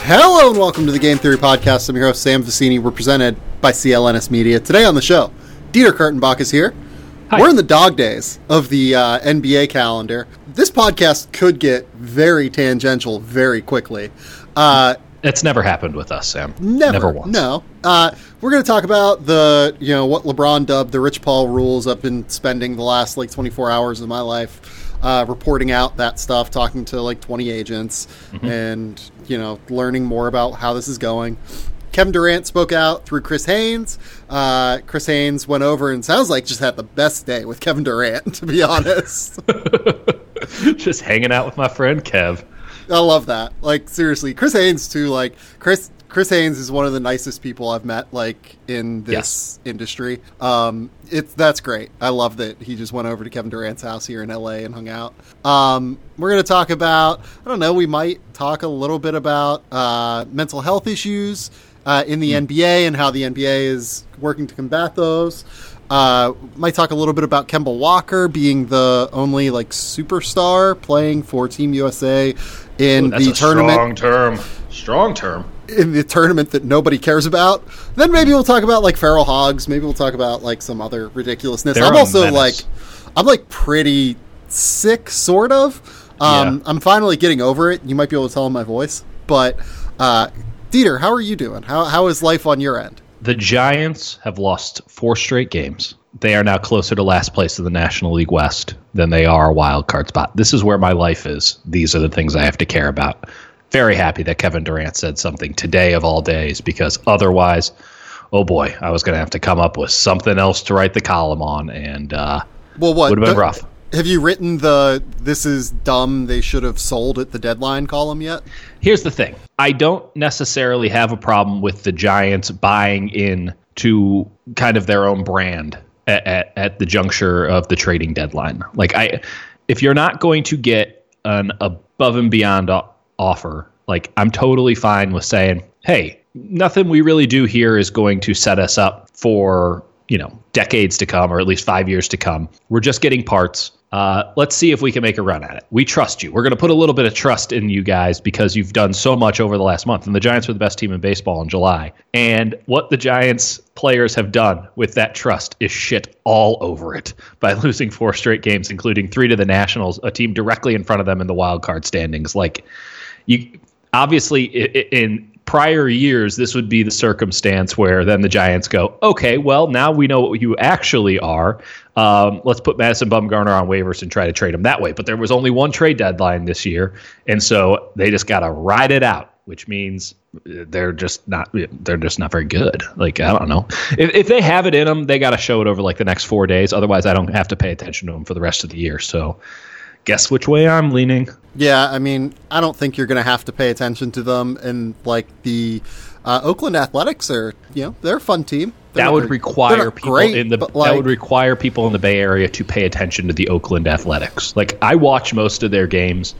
Hello and welcome to the Game Theory Podcast. I'm your host, Sam Vecenie. We're presented by CLNS Media. Today on the show, Dieter Kurtenbach is here. Hi. We're in the dog days of the uh, NBA calendar. This podcast could get very tangential very quickly. Uh, It's never happened with us, Sam. never, never once. No. Uh, we're going to talk about the, you know, what LeBron dubbed the Rich Paul rules. I've been spending the last like 24 hours of my life uh, reporting out that stuff, talking to like 20 agents, and you know, learning more about how this is going. Kevin Durant spoke out through Chris Haynes. Uh, Chris Haynes went over and sounds like just had the best day with Kevin Durant, to be honest. Just hanging out with my friend Kev. I love that. Like seriously, Chris Haynes too. Like Chris Chris Haynes is one of the nicest people I've met. Like in this Yes. industry, um, it's that's great. I love that he just went over to Kevin Durant's house here in L.A. and hung out. Um, we're gonna talk about. I don't know. We might talk a little bit about uh, mental health issues uh, in the NBA and how the NBA is working to combat those. Uh, might talk a little bit about Kemba Walker being the only like superstar playing for Team USA in That's the a tournament strong term. Strong term. in the tournament that nobody cares about. Then maybe we'll talk about like feral hogs. Maybe we'll talk about like some other ridiculousness. They're I'm also menace. like, I'm like pretty sick, sort of. Um, Yeah. I'm finally getting over it. You might be able to tell in my voice, but uh, Dieter, how are you doing? How how is life on your end? The Giants have lost four straight games. They are now closer to last place in the National League West than they are a wild card spot. This is where my life is. These are the things I have to care about. Very happy that Kevin Durant said something today of all days because otherwise, oh boy, I was going to have to come up with something else to write the column on, and uh, Well, what would have been rough. Have you written the "This is dumb"? They should have sold at the deadline column yet? Here's the thing. I don't necessarily have a problem with the Giants buying in to kind of their own brand at, at, at the juncture of the trading deadline. Like I if you're not going to get an above and beyond offer, like I'm totally fine with saying, "Hey, nothing we really do here is going to set us up for, you know, decades to come or at least 5 years to come. We're just getting parts. Uh, let's see if we can make a run at it. We trust you. We're going to put a little bit of trust in you guys because you've done so much over the last month. And the Giants were the best team in baseball in July. And what the Giants players have done with that trust is shit all over it by losing four straight games, including three to the Nationals, a team directly in front of them in the wild card standings. Like, you obviously in prior years this would be the circumstance where then the giants go okay well now we know what you actually are. Um, let's put madison bumgarner on waivers and try to trade him that way. But there was only one trade deadline this year and so they just got to ride it out which means they're just not they're just not very good. Like i don't know. If, if they have it in them they got to show it over like the next four days. Otherwise i don't have to pay attention to them for the rest of the year. So guess which way i'm leaning Yeah, I mean, I don't think you're going to have to pay attention to them. And like the uh, Oakland Athletics are, you know, they're a fun team. They're that would require people great, in the but, that would require people in the Bay Area to pay attention to the Oakland Athletics. Like I watch most of their games.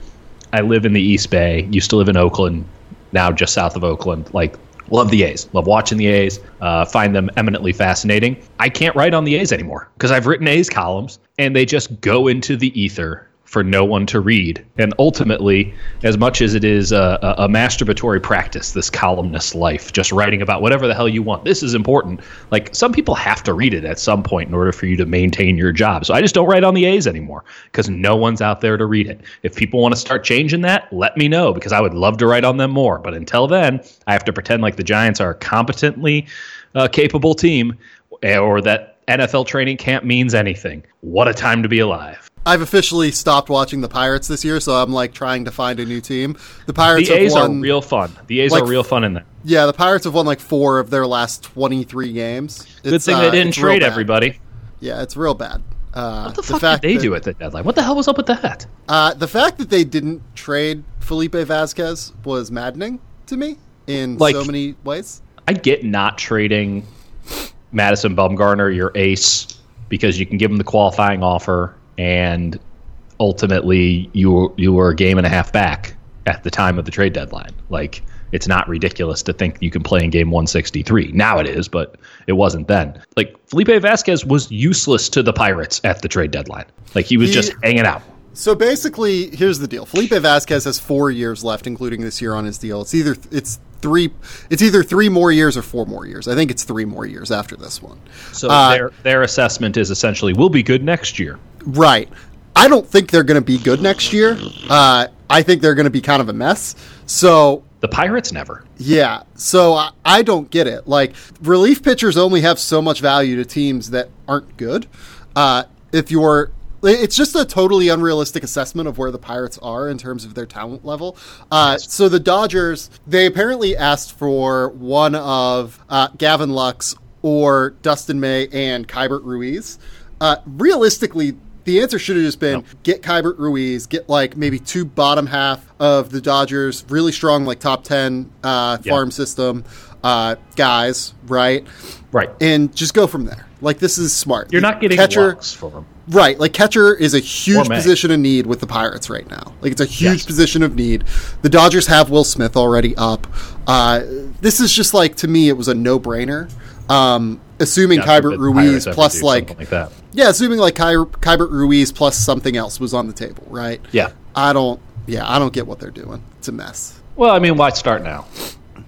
I live in the East Bay. Used to live in Oakland. Now just south of Oakland. Like love the A's. Love watching the A's. Uh, find them eminently fascinating. I can't write on the A's anymore because I've written A's columns and they just go into the ether for no one to read. And ultimately, as much as it is a, a, masturbatory practice, this columnist life, just writing about whatever the hell you want, this is important. Like some people have to read it at some point in order for you to maintain your job. So I just don't write on the A's anymore because no one's out there to read it. If people want to start changing that, let me know because I would love to write on them more. But until then, I have to pretend like the Giants are a competently uh, capable team eh, or that NFL training camp means anything. What a time to be alive. I've officially stopped watching the Pirates this year, so I'm like trying to find a new team. The Pirates The A's have are real fun. The A's like- are real fun in there. yeah, the Pirates have won like four of their last 23 games. Good It's, thing uh, they didn't it's trade everybody. Yeah, it's real bad. Uh, What the fuck did they that, do at the deadline? What the hell was up with that? Uh, the fact that they didn't trade Felipe Vasquez was maddening to me in Like- so many ways. I get not trading Madison Bumgarner, your ace, because you can give him the qualifying offer, and ultimately you you were a game and a half back at the time of the trade deadline. Like it's not ridiculous to think you can play in game 163. Now it is, but it wasn't then. Like Felipe Vasquez was useless to the Pirates at the trade deadline. Like he was He- just hanging out. So basically, here's the deal: Felipe Vasquez has four years left, including this year on his deal. It's either it's three, it's either three more years or four more years. I think it's three more years after this one. So Uh, their their assessment is essentially we'll be good next year. Right. I don't think they're going to be good next year. Uh, I think they're going to be kind of a mess. So The Pirates never. Yeah, so I, I don't get it. Like relief pitchers only have so much value to teams that aren't good. Uh, if you're, it's just a totally unrealistic assessment of where the Pirates are in terms of their talent level. Uh, so the Dodgers, they apparently asked for one of uh, Gavin Lux or Dustin May and Keibert Ruiz. Uh, realistically, the answer should have just been get Keibert Ruiz, get like maybe two bottom half of the Dodgers, really strong like top ten uh, Yeah. farm system uh, guys, right? Right. And just go from there. Like this is smart. You're not getting catcher, for them. right? Like catcher is a huge position of need with the Pirates right now. Like it's a huge Yes. position of need. The Dodgers have Will Smith already up. Uh, this is just like to me, it was a no brainer. Um, assuming God Keibert Ruiz plus like like that. Yeah, assuming like Ky- Keibert Ruiz plus something else was on the table, right? Yeah. I don't. Yeah, I don't get what they're doing. It's a mess. Well, I mean, why start now?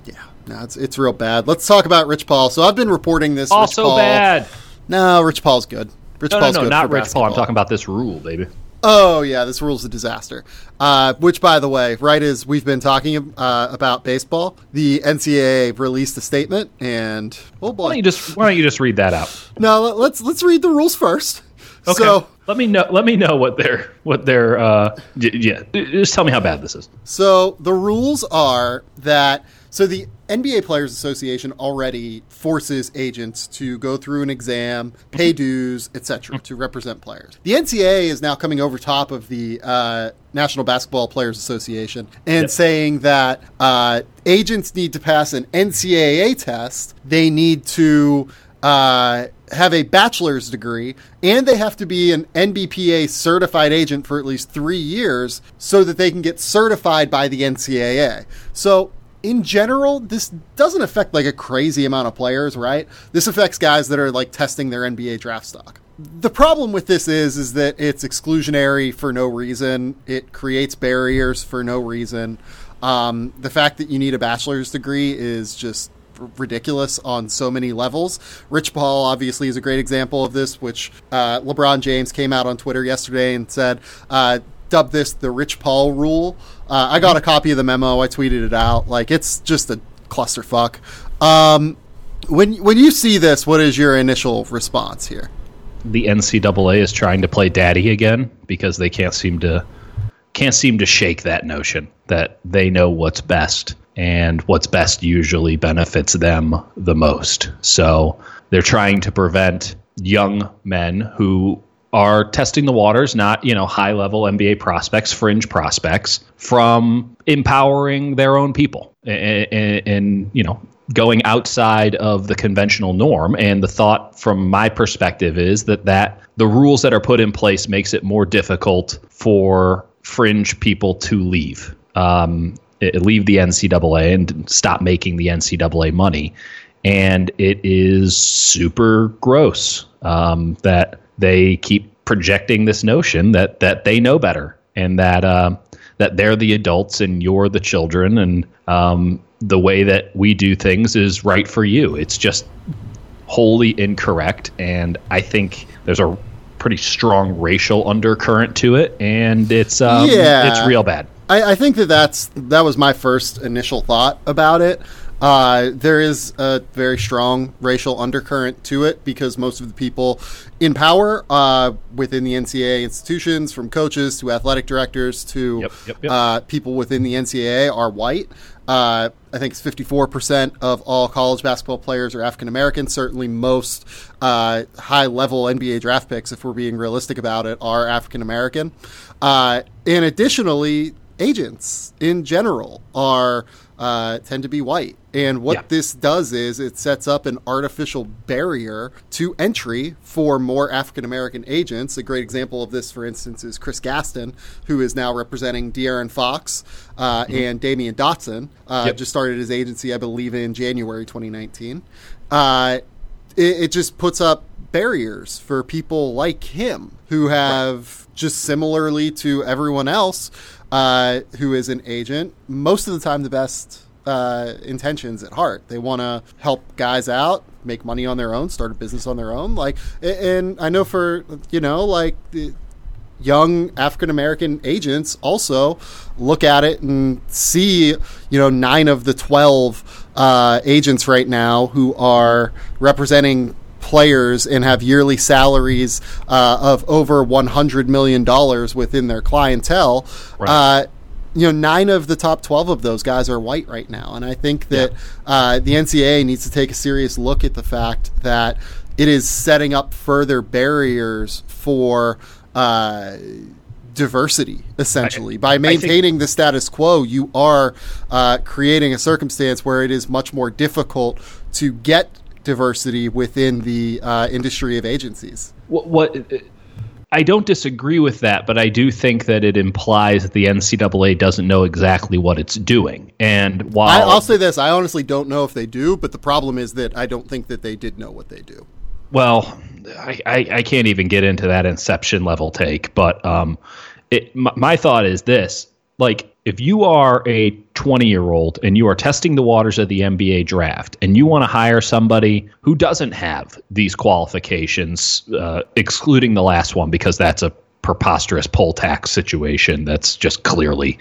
Yeah, no, it's it's real bad. Let's talk about Rich Paul. So I've been reporting this. Rich Also Paul, bad. No, Rich Paul's good. Rich No, no, Paul's no, good not Rich Paul. I'm talking about this rule, baby. Oh yeah, this rule's a disaster. Uh, which, by the way, right as we've been talking uh, about baseball, the NCAA released a statement, and oh Why boy, don't you just Why don't you just read that out? no, let- let's let's read the rules first. Okay. So let me know. Let me know what their what their uh yeah. Just tell me how bad this is. So the rules are that so the NBA Players Association already forces agents to go through an exam, pay dues, etc., to represent players. The NCAA is now coming over top of the uh, National Basketball Players Association and Yep. saying that uh, agents need to pass an NCAA test. They need to uh, have a bachelor's degree, and they have to be an NBPA certified agent for at least three years so that they can get certified by the NCAA. So, in general, this doesn't affect like a crazy amount of players, right? This affects guys that are like testing their NBA draft stock. The problem with this is is that it's exclusionary for no reason. It creates barriers for no reason. Um, the fact that you need a bachelor's degree is just ridiculous on so many levels. Rich Paul obviously is a great example of this, which uh, LeBron James came out on Twitter yesterday and said, uh, dubbed this the Rich Paul rule. Uh, I got a copy of the memo. I tweeted it out. Like it's just a clusterfuck. Um, when when you see this, what is your initial response here? The NCAA is trying to play daddy again because they can't seem to can't seem to shake that notion that they know what's best and what's best usually benefits them the most. So they're trying to prevent young men who are testing the waters, not, you know, high level NBA prospects, fringe prospects, from empowering their own people and, and, and you know, going outside of the conventional norm. And the thought from my perspective is that that the rules that are put in place makes it more difficult for fringe people to leave, um, leave the NCAA and stop making the NCAA money. And it is super gross um, that they keep projecting this notion that that they know better and that uh, that they're the adults and you're the children and um, the way that we do things is right for you. It's just wholly incorrect, and I think there's a pretty strong racial undercurrent to it, and it's um, Yeah. it's real bad. I, I think that that's that was my first initial thought about it. Uh, there is a very strong racial undercurrent to it because most of the people in power uh, within the NCAA institutions, from coaches to athletic directors to Yep, yep, yep. Uh, people within the NCAA, are white. Uh, I think it's 54% of all college basketball players are African American. Certainly, most uh, high level NBA draft picks, if we're being realistic about it, are African American. Uh, and additionally, agents in general are uh, tend to be white. And what Yeah. this does is it sets up an artificial barrier to entry for more African American agents. A great example of this, for instance, is Chris Gaston, who is now representing De'Aaron Fox uh, and Damyean Dotson. Uh, Mm-hmm. Yep. Just started his agency, I believe, in January 2019. Uh, it, it just puts up barriers for people like him who have just similarly to everyone else uh, who is an agent most of the time the best uh, intentions at heart. They want to help guys out make money on their own start a business on their own. Like and i know for you know like young African American agents also look at it and see, you know, nine of the 12 uh, agents right now who are representing players and have yearly salaries uh, of over $100 million within their clientele. Right. Uh, you know, nine of the top 12 of those guys are white right now. And I think that uh, the NCAA needs to take a serious look at the fact that it is setting up further barriers for uh, diversity, essentially. By think- maintaining the status quo, you are uh, creating a circumstance where it is much more difficult to get diversity within the uh, industry of agencies. what, what I don't disagree with that, but I do think that it implies that the NCAA doesn't know exactly what it's doing. And while I, I'll say this: I honestly don't know if they do, but the problem is that I don't think that they did know what they do. Well, I, I, I can't even get into that inception level take, but um, it, my, my thought is this: like, if you are a 20 year old and you are testing the waters of the NBA draft, and you want to hire somebody who doesn't have these qualifications, uh, excluding the last one because that's a preposterous poll tax situation that's just clearly,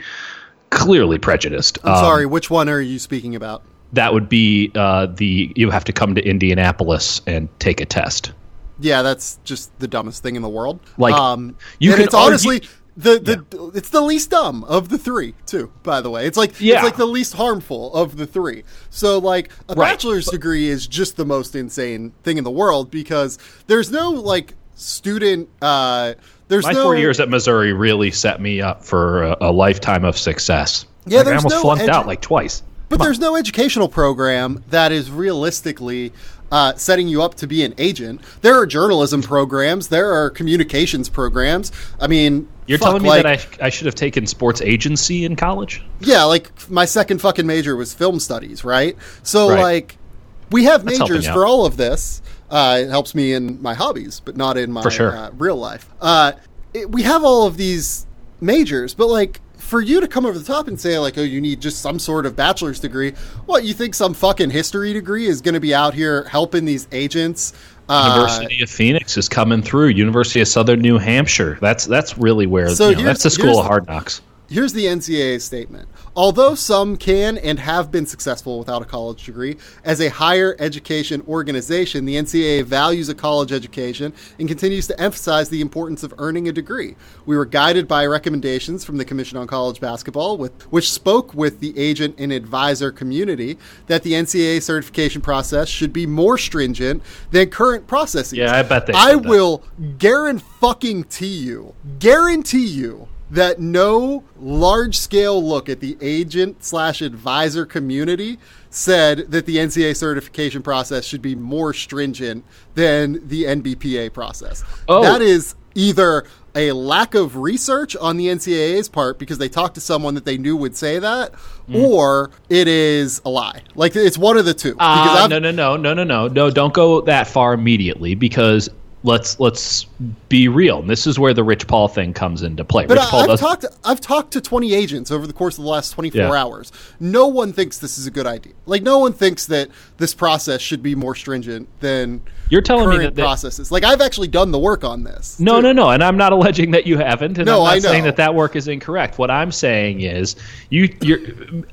clearly prejudiced. I'm Um, sorry, which one are you speaking about? that would be uh, the you have to come to Indianapolis and take a test. Yeah, that's just the dumbest thing in the world. Like, um, you and it's argue- honestly the the it's the least dumb of the three, too. By the way, it's like Yeah. it's like the least harmful of the three. So, like, a Right. bachelor's degree is just the most insane thing in the world because there's no like student. Uh, there's My no four years at Missouri really set me up for a, a lifetime of success. Yeah, Like, I almost no flunked edu- out like twice. But there's no educational program that is realistically uh, setting you up to be an agent. There are journalism programs. There are communications programs. I mean, You're fuck, telling me like, that I, I should have taken sports agency in college? yeah, like my second fucking major was film studies, right? So Right. like, we have That's majors for all of this. Uh, it helps me in my hobbies, but not in my sure. uh, real life. Uh, it, we have all of these majors, but like for you to come over the top and say like, oh, you need just some sort of bachelor's degree. What you think some fucking history degree is going to be out here helping these agents? Uh, University of Phoenix is coming through. University of Southern New Hampshire. That's that's really where So you know, that's the school of hard knocks. Here's the NCAA statement. Although some can and have been successful without a college degree, as a higher education organization, the NCAA values a college education and continues to emphasize the importance of earning a degree. We were guided by recommendations from the Commission on College Basketball, with, which spoke with the agent and advisor community that the NCAA certification process should be more stringent than current processes. Yeah, I bet they I will guarantee you, guarantee you that no large scale look at the agent slash advisor community said that the NCA certification process should be more stringent than the NBPA process. Oh. That is either a lack of research on the NCAA's part because they talked to someone that they knew would say that, or it is a lie. Like it's one of the two. Uh, no, no, no, no, no, no, no. Don't go that far immediately because let's let's be real. And this is where the Rich Paul thing comes into play. But Rich Paul I, I've doesn't- talked. To, I've talked to twenty agents over the course of the last twenty four Yeah. hours. No one thinks this is a good idea. Like no one thinks that this process should be more stringent than You're telling me that- that- processes. Like I've actually done the work on this. No, too. no, no, and I'm not alleging that you haven't, and No, I'm not I saying know. that that work is incorrect. What I'm saying is, you, you're,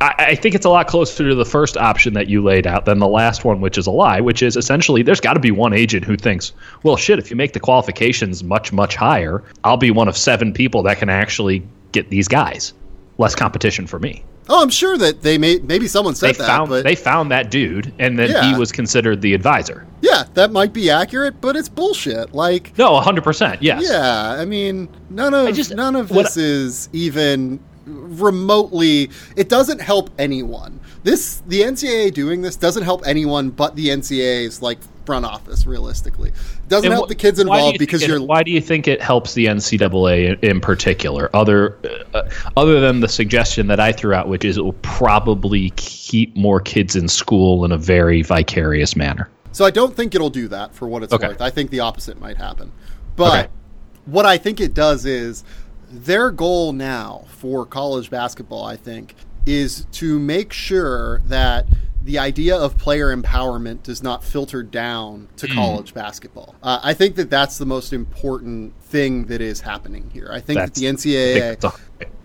I, I think it's a lot closer to the first option that you laid out than the last one, which is a lie. Which is essentially, there's got to be one agent who thinks, well, shit, if you make the qualifications much, much higher, I'll be one of seven people that can actually get these guys. Less competition for me. Oh, I'm sure that they may. Maybe someone said They that, found but they found that dude, and then Yeah. he was considered the advisor. yeah, that might be accurate, but it's bullshit. Like No, 100. percent Yes. Yeah, I mean, none of just- none of this is even remotely. It doesn't help anyone. This the NCAA doing this doesn't help anyone but the NCAA's like front office. Realistically, it doesn't And help the kids involved because it- you're Why do you think it helps the NCAA in, in particular? Other, uh, other than the suggestion that I threw out, which is it will probably keep more kids in school in a very vicarious manner. So I don't think it'll do that for what it's Okay. worth. I think the opposite might happen. But Okay. what I think it does is their goal now for college basketball, I think, is to make sure that the idea of player empowerment does not filter down to college basketball. Uh, I think that that's the most important thing that is happening here. I think that the NCAA that's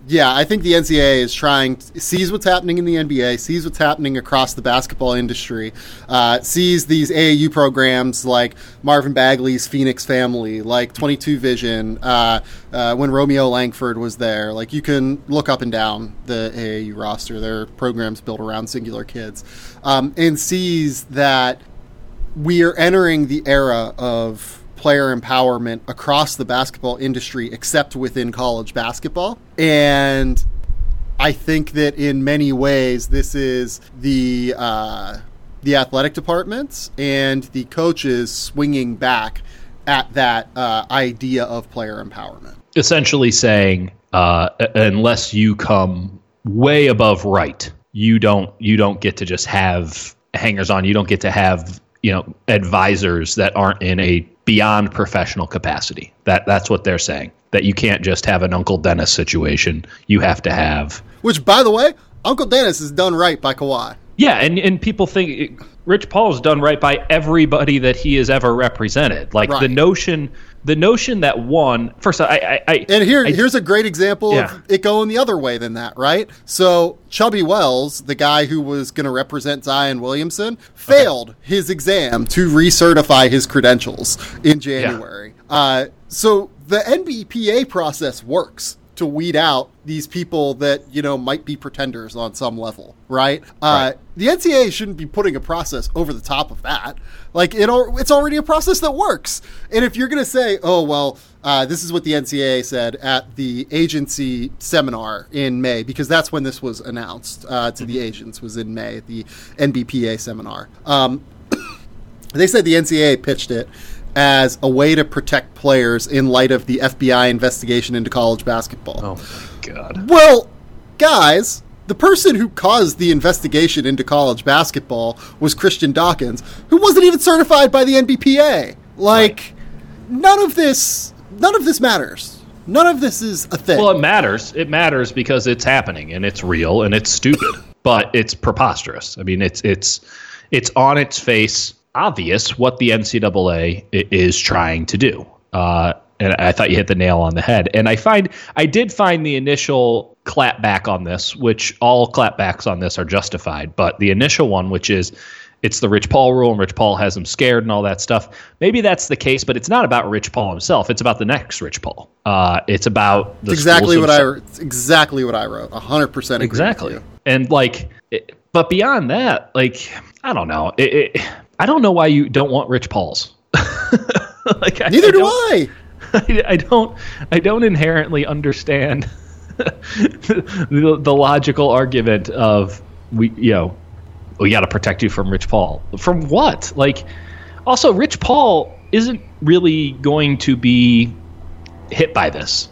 yeah, I think the NCAA is trying sees what's happening in the NBA, sees what's happening across the basketball industry, uh, sees these AAU programs like Marvin Bagley's Phoenix Family, like Twenty Two Vision, uh, uh, when Romeo Langford was there. Like you can look up and down the AAU roster; there are programs built around singular kids, um, and sees that we are entering the era of player empowerment across the basketball industry, except within college basketball. And I think that in many ways, this is the uh, the athletic departments and the coaches swinging back at that uh, idea of player empowerment. essentially saying uh, unless you come way above right, you don't you don't get to just have hangers on. You don't get to have you know advisors that aren't in a beyond professional capacity. That that's what they're saying. That you can't just have an Uncle Dennis situation. You have to have Which, by the way, Uncle Dennis is done right by Kawhi. yeah, and and people think Rich Paul's done right by everybody that he has ever represented. Like the notion, the notion that one first, I, I, I And here, I- here's a great example Yeah. of it going the other way than that, right? So Chubby Wells, the guy who was going to represent Zion Williamson, failed his exam to recertify his credentials in January. Uh, so the NBPA process works to weed out these people that you know might be pretenders on some level, right? Uh, the NCAA shouldn't be putting a process over the top of that. Like it, it's already a process that works. And if you're going to say, "Oh well, uh, this is what the NCAA said at the agency seminar in May," because that's when this was announced uh, to the agents was in May at the NBPA seminar. Um, they said the NCAA pitched it as a way to protect players in light of the FBI investigation into college basketball. oh my god. Well, guys, the person who caused the investigation into college basketball was Christian Dawkins, who wasn't even certified by the NBPA. Like, none of this, none of this matters. None of this is a thing. Well, it matters. It matters because it's happening and it's real and it's stupid, but it's preposterous. I mean, it's it's it's on its face obvious what the NCAA is trying to do. Uh, and I thought you hit the nail on the head. And I find I did find the initial clapback on this, which all clapbacks on this are justified, but the initial one, which is it's the Rich Paul rule and Rich Paul has him scared and all that stuff. Maybe that's the case, but it's not about Rich Paul himself. It's about the next Rich Paul. Uh, it's about It's exactly what I themselves. it's exactly what I wrote. hundred percent exactly. And like, it, but beyond that, like, I don't know. It, it, I don't know why you don't want Rich Pauls. like, Neither I do don't- I. I, I don't I don't inherently understand the, the logical argument of we you know we got to protect you from Rich Paul from what like also Rich Paul isn't really going to be hit by this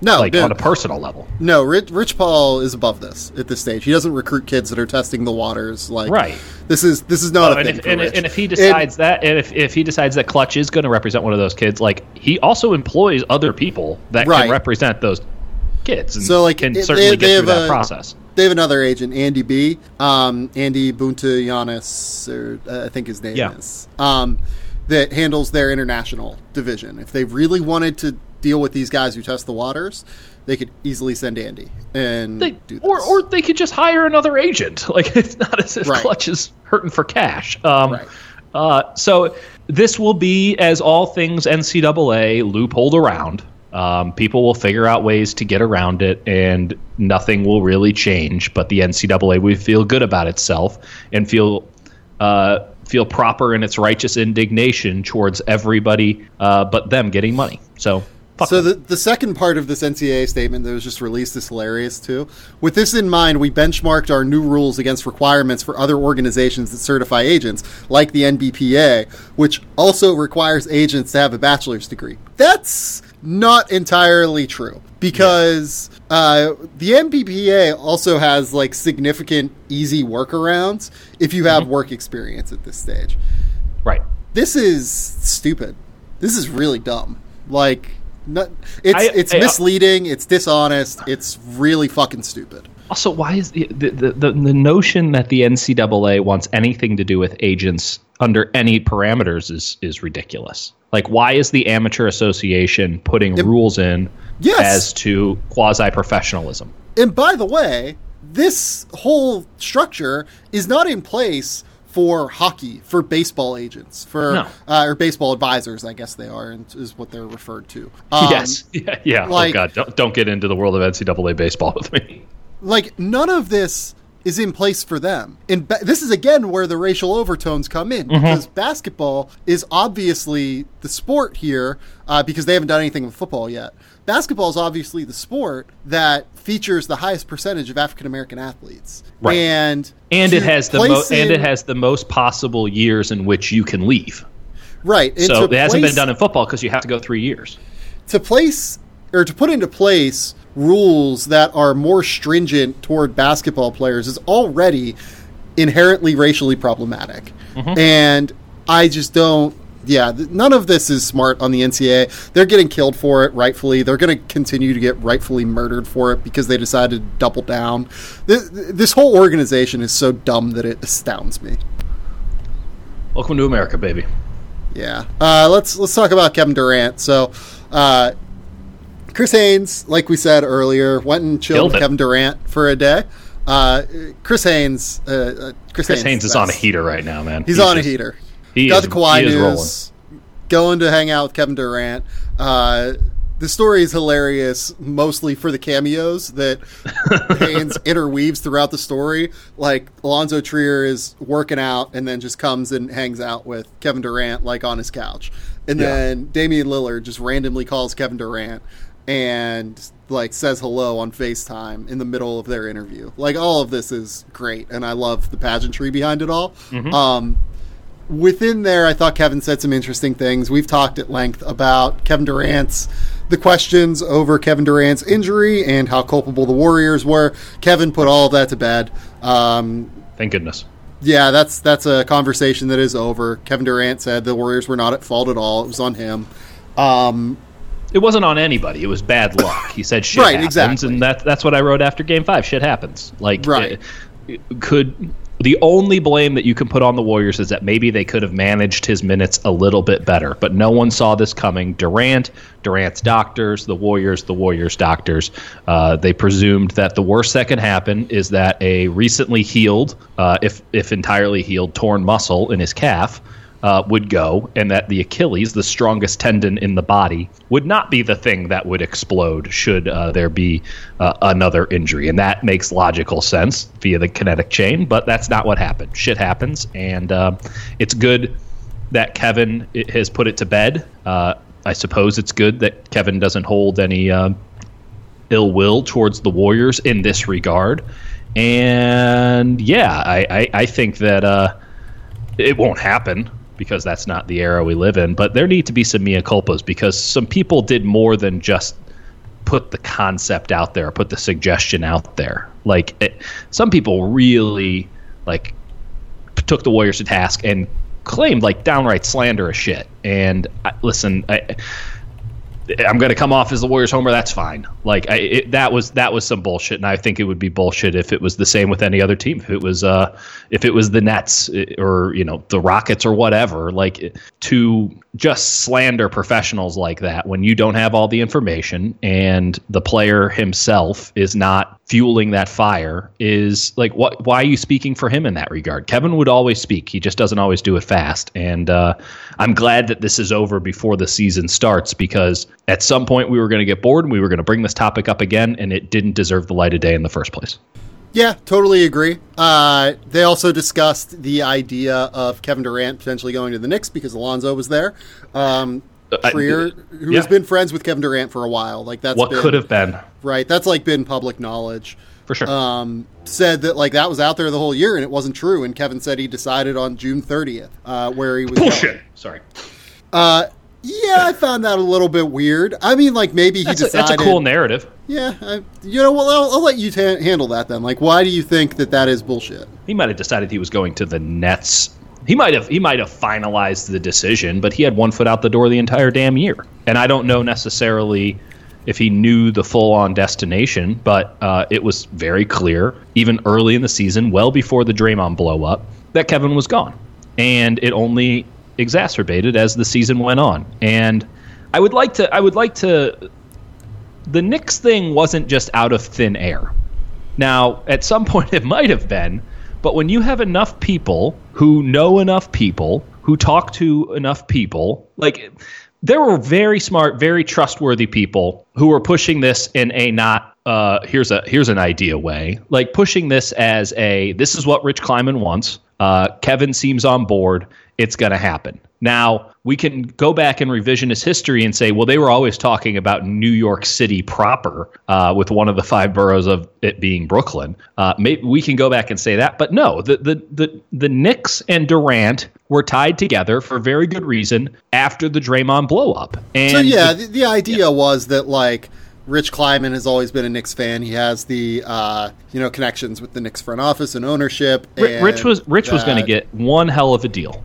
No, like dude, on a personal level no. Rich, Rich Paul is above this at this stage. He doesn't recruit kids that are testing the waters. Like, Right. This is this is not a and thing if, for and, Rich. and if he decides that and if, if he decides that Klutch is going to represent one of those kids like he also employs other people that Right. can represent those kids and So, like, can it- certainly they- get they through have that a- process They have another agent, Andy B. Um, Andy Bountogianis, or uh, I think his name Yeah. is, um, that handles their international division. If they really wanted to deal with these guys who test the waters, they could easily send Andy and They, or or they could just hire another agent. Like it's not as if Right. Klutch is hurting for cash. Um, Right. uh, so this will be, as all things NCAA, loopholed around. Um, people will figure out ways to get around it, and nothing will really change. But the NCAA will feel good about itself and feel uh, feel proper in its righteous indignation towards everybody, uh, but them getting money. So Fuck So the, the second part of this NCAA statement that was just released is hilarious too. With this in mind, we benchmarked our new rules against requirements for other organizations that certify agents, like the NBPA, which also requires agents to have a bachelor's degree. That's not entirely true because uh, the NBPA also has like significant easy workarounds if you Mm-hmm. have work experience at this stage right. this is stupid. This is really dumb. Like, not, it's I- it's I- misleading. It's dishonest. It's really fucking stupid. Also, why is the, the the the the notion that the NCAA wants anything to do with agents under any parameters is is ridiculous. Like, why is the amateur association putting rules in Yes. as to quasi professionalism? And by the way, this whole structure is not in place for hockey, for baseball agents, for No. uh, or baseball advisors. I guess they are, and is what they're referred to. Um, yes, yeah, yeah. like- oh God, don't, don't get into the world of NCAA baseball with me. like none of this is in place for them. And ba- this is again where the racial overtones come in because basketball is obviously the sport here uh, because they haven't done anything with football yet. Basketball is obviously the sport that features the highest percentage of African American athletes, Right. and And it has the mo- place and it has the most possible years in which you can leave. right. and So it hasn't been done in football because you have to go three years. to place or to put into place rules that are more stringent toward basketball players is already inherently racially problematic. Mm-hmm. And I just don't yeah, th- none of this is smart on the NCAA. They're getting killed for it rightfully. They're going to continue to get rightfully murdered for it because they decided to double down. This, this whole organization is so dumb that it astounds me. Welcome to America, baby. Yeah. Uh, let's let's talk about Kevin Durant. So, uh, Chris Haynes, like we said earlier, went and chilled. Kevin Durant for a day. Uh, Chris Haynes, uh, uh, Chris, Chris Haynes is on a heater right now, man. He's, on a heater. He Got is, the Kawhi news. Going to hang out with Kevin Durant. Uh, the story is hilarious, mostly for the cameos that Haynes interweaves throughout the story. Like Alonzo Trier is working out and then just comes and hangs out with Kevin Durant, like on his couch, and Yeah. then Damian Lillard just randomly calls Kevin Durant and like says hello on FaceTime in the middle of their interview. Like all of this is great, and I love the pageantry behind it all. Um, within there, I thought Kevin said some interesting things. We've talked at length about Kevin Durant's the questions over Kevin Durant's injury and how culpable the Warriors were. Kevin put all of that to bed. Um, Thank goodness. yeah, that's that's a conversation that is over. Kevin Durant said the Warriors were not at fault at all. It was on him. Um, It wasn't on anybody. It was bad luck. He said shit Right, happens, exactly. and that, that's what I wrote after Game Five. Shit happens. Like, Right. uh, could the only blame that you can put on the Warriors is that maybe they could have managed his minutes a little bit better, but no one saw this coming. Durant, Durant's doctors, the Warriors, the Warriors' doctors, uh, they presumed that the worst that can happen is that a recently healed, uh, if if entirely healed, torn muscle in his calf uh, would go, and that the Achilles, the strongest tendon in the body, would not be the thing that would explode should uh, there be uh, another injury. And that makes logical sense via the kinetic chain, but that's not what happened. Shit happens, and uh, it's good that Kevin has put it to bed. Uh, I suppose it's good that Kevin doesn't hold any uh, ill will towards the Warriors in this regard. And yeah, I, I, I think that uh, it won't happen because that's not the era we live in. But there need to be some mea culpas because some people did more than just put the concept out there, put the suggestion out there. Like it, some people really like took the Warriors to task and claimed like downright slanderous shit. And I, listen, I, I'm going to come off as the Warriors homer. That's fine. Like I, it, that was that was some bullshit, and I think it would be bullshit if it was the same with any other team. If it was uh, if it was the Nets eh, or you know the Rockets or whatever, like to just slander professionals like that when you don't have all the information and the player himself is not fueling that fire is like what why are you speaking for him in that regard kevin would always speak he just doesn't always do it fast and uh, i'm glad that this is over before the season starts because at some point we were going to get bored and we were going to bring this topic up again and it didn't deserve the light of day in the first place Yeah, totally agree. Uh, they also discussed the idea of Kevin Durant potentially going to the Knicks because Alonzo was there. Um, Trier, who yeah. has been friends with Kevin Durant for a while, like that's what been- could have been right. That's like been public knowledge. for sure. Um, said that like that was out there the whole year and it wasn't true. And Kevin said he decided on June 30th uh, where he was. going. Bullshit. Sorry. Uh, yeah, I found that a little bit weird. I mean, like maybe he That's a, decided. that's a cool narrative. Yeah, I, you know, well, I'll, I'll let you ta- handle that then. Like, why do you think that that is bullshit? He might have decided he was going to the Nets. He might have he might have finalized the decision, but he had one foot out the door the entire damn year. And I don't know necessarily if he knew the full on destination, but uh, it was very clear, even early in the season, well before the Draymond blow up, that Kevin was gone. And it only exacerbated as the season went on. And I would like to I would like to the Knicks thing wasn't just out of thin air. Now, at some point it might have been, but when you have enough people who know enough people, who talk to enough people, like there were very smart, very trustworthy people who were pushing this in a not uh, here's a here's an idea way, like pushing this as a this is what Rich Kleiman wants. Uh, Kevin seems on board. It's going to happen. Now we can go back and revisionist history and say, well, they were always talking about New York City proper, uh, with one of the five boroughs of it being Brooklyn. Uh, maybe we can go back and say that, but no, the the the the Knicks and Durant were tied together for very good reason after the Draymond blow up. And So yeah, the, the idea was that like Rich Kleiman has always been a Knicks fan. He has the uh, you know connections with the Knicks front office and ownership. And Rich was Rich was going to get one hell of a deal.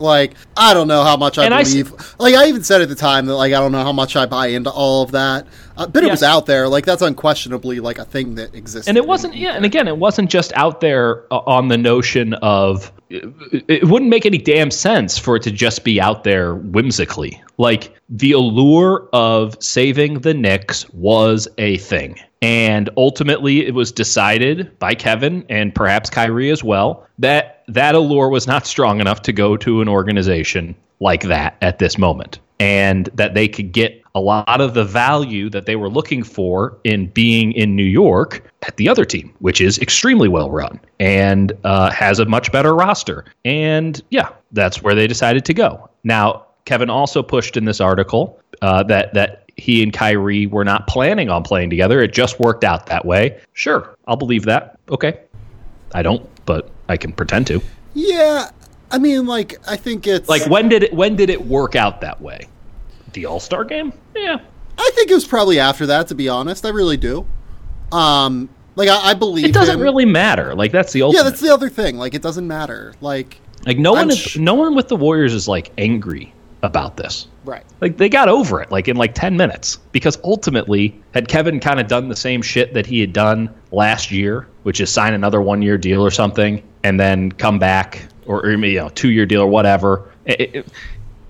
Like I don't know how much I And I believe. like I even said at the time that like I don't know how much I buy into all of that. Uh, but it Yeah. was out there. Like that's unquestionably like a thing that exists. and it wasn't yeah and again it wasn't just out there uh, on the notion of it, it wouldn't make any damn sense for it to just be out there whimsically like the allure of saving the Knicks was a thing and ultimately it was decided by Kevin and perhaps Kyrie as well that that allure was not strong enough to go to an organization like that at this moment and that they could get a lot of the value that they were looking for in being in New York at the other team, which is extremely well run and uh, has a much better roster. And yeah, that's where they decided to go. Now, Kevin also pushed in this article uh, that that he and Kyrie were not planning on playing together. It just worked out that way. Sure, I'll believe that. Okay, I don't, but I can pretend to. Yeah, I mean, like I think it's Like when did it when did it work out that way? The All Star game? Yeah. I think it was probably after that. To be honest, I really do. Um, like I, I believe It doesn't him. really matter. Like that's the ultimate. Yeah, that's the other thing. Like it doesn't matter. Like like no I'm one is sh- no one with the Warriors is like angry about this. Right. Like they got over it like in like 10 minutes because ultimately had Kevin kind of done the same shit that he had done last year, which is sign another 1-year deal or something and then come back or, you know, 2-year deal or whatever. It, it,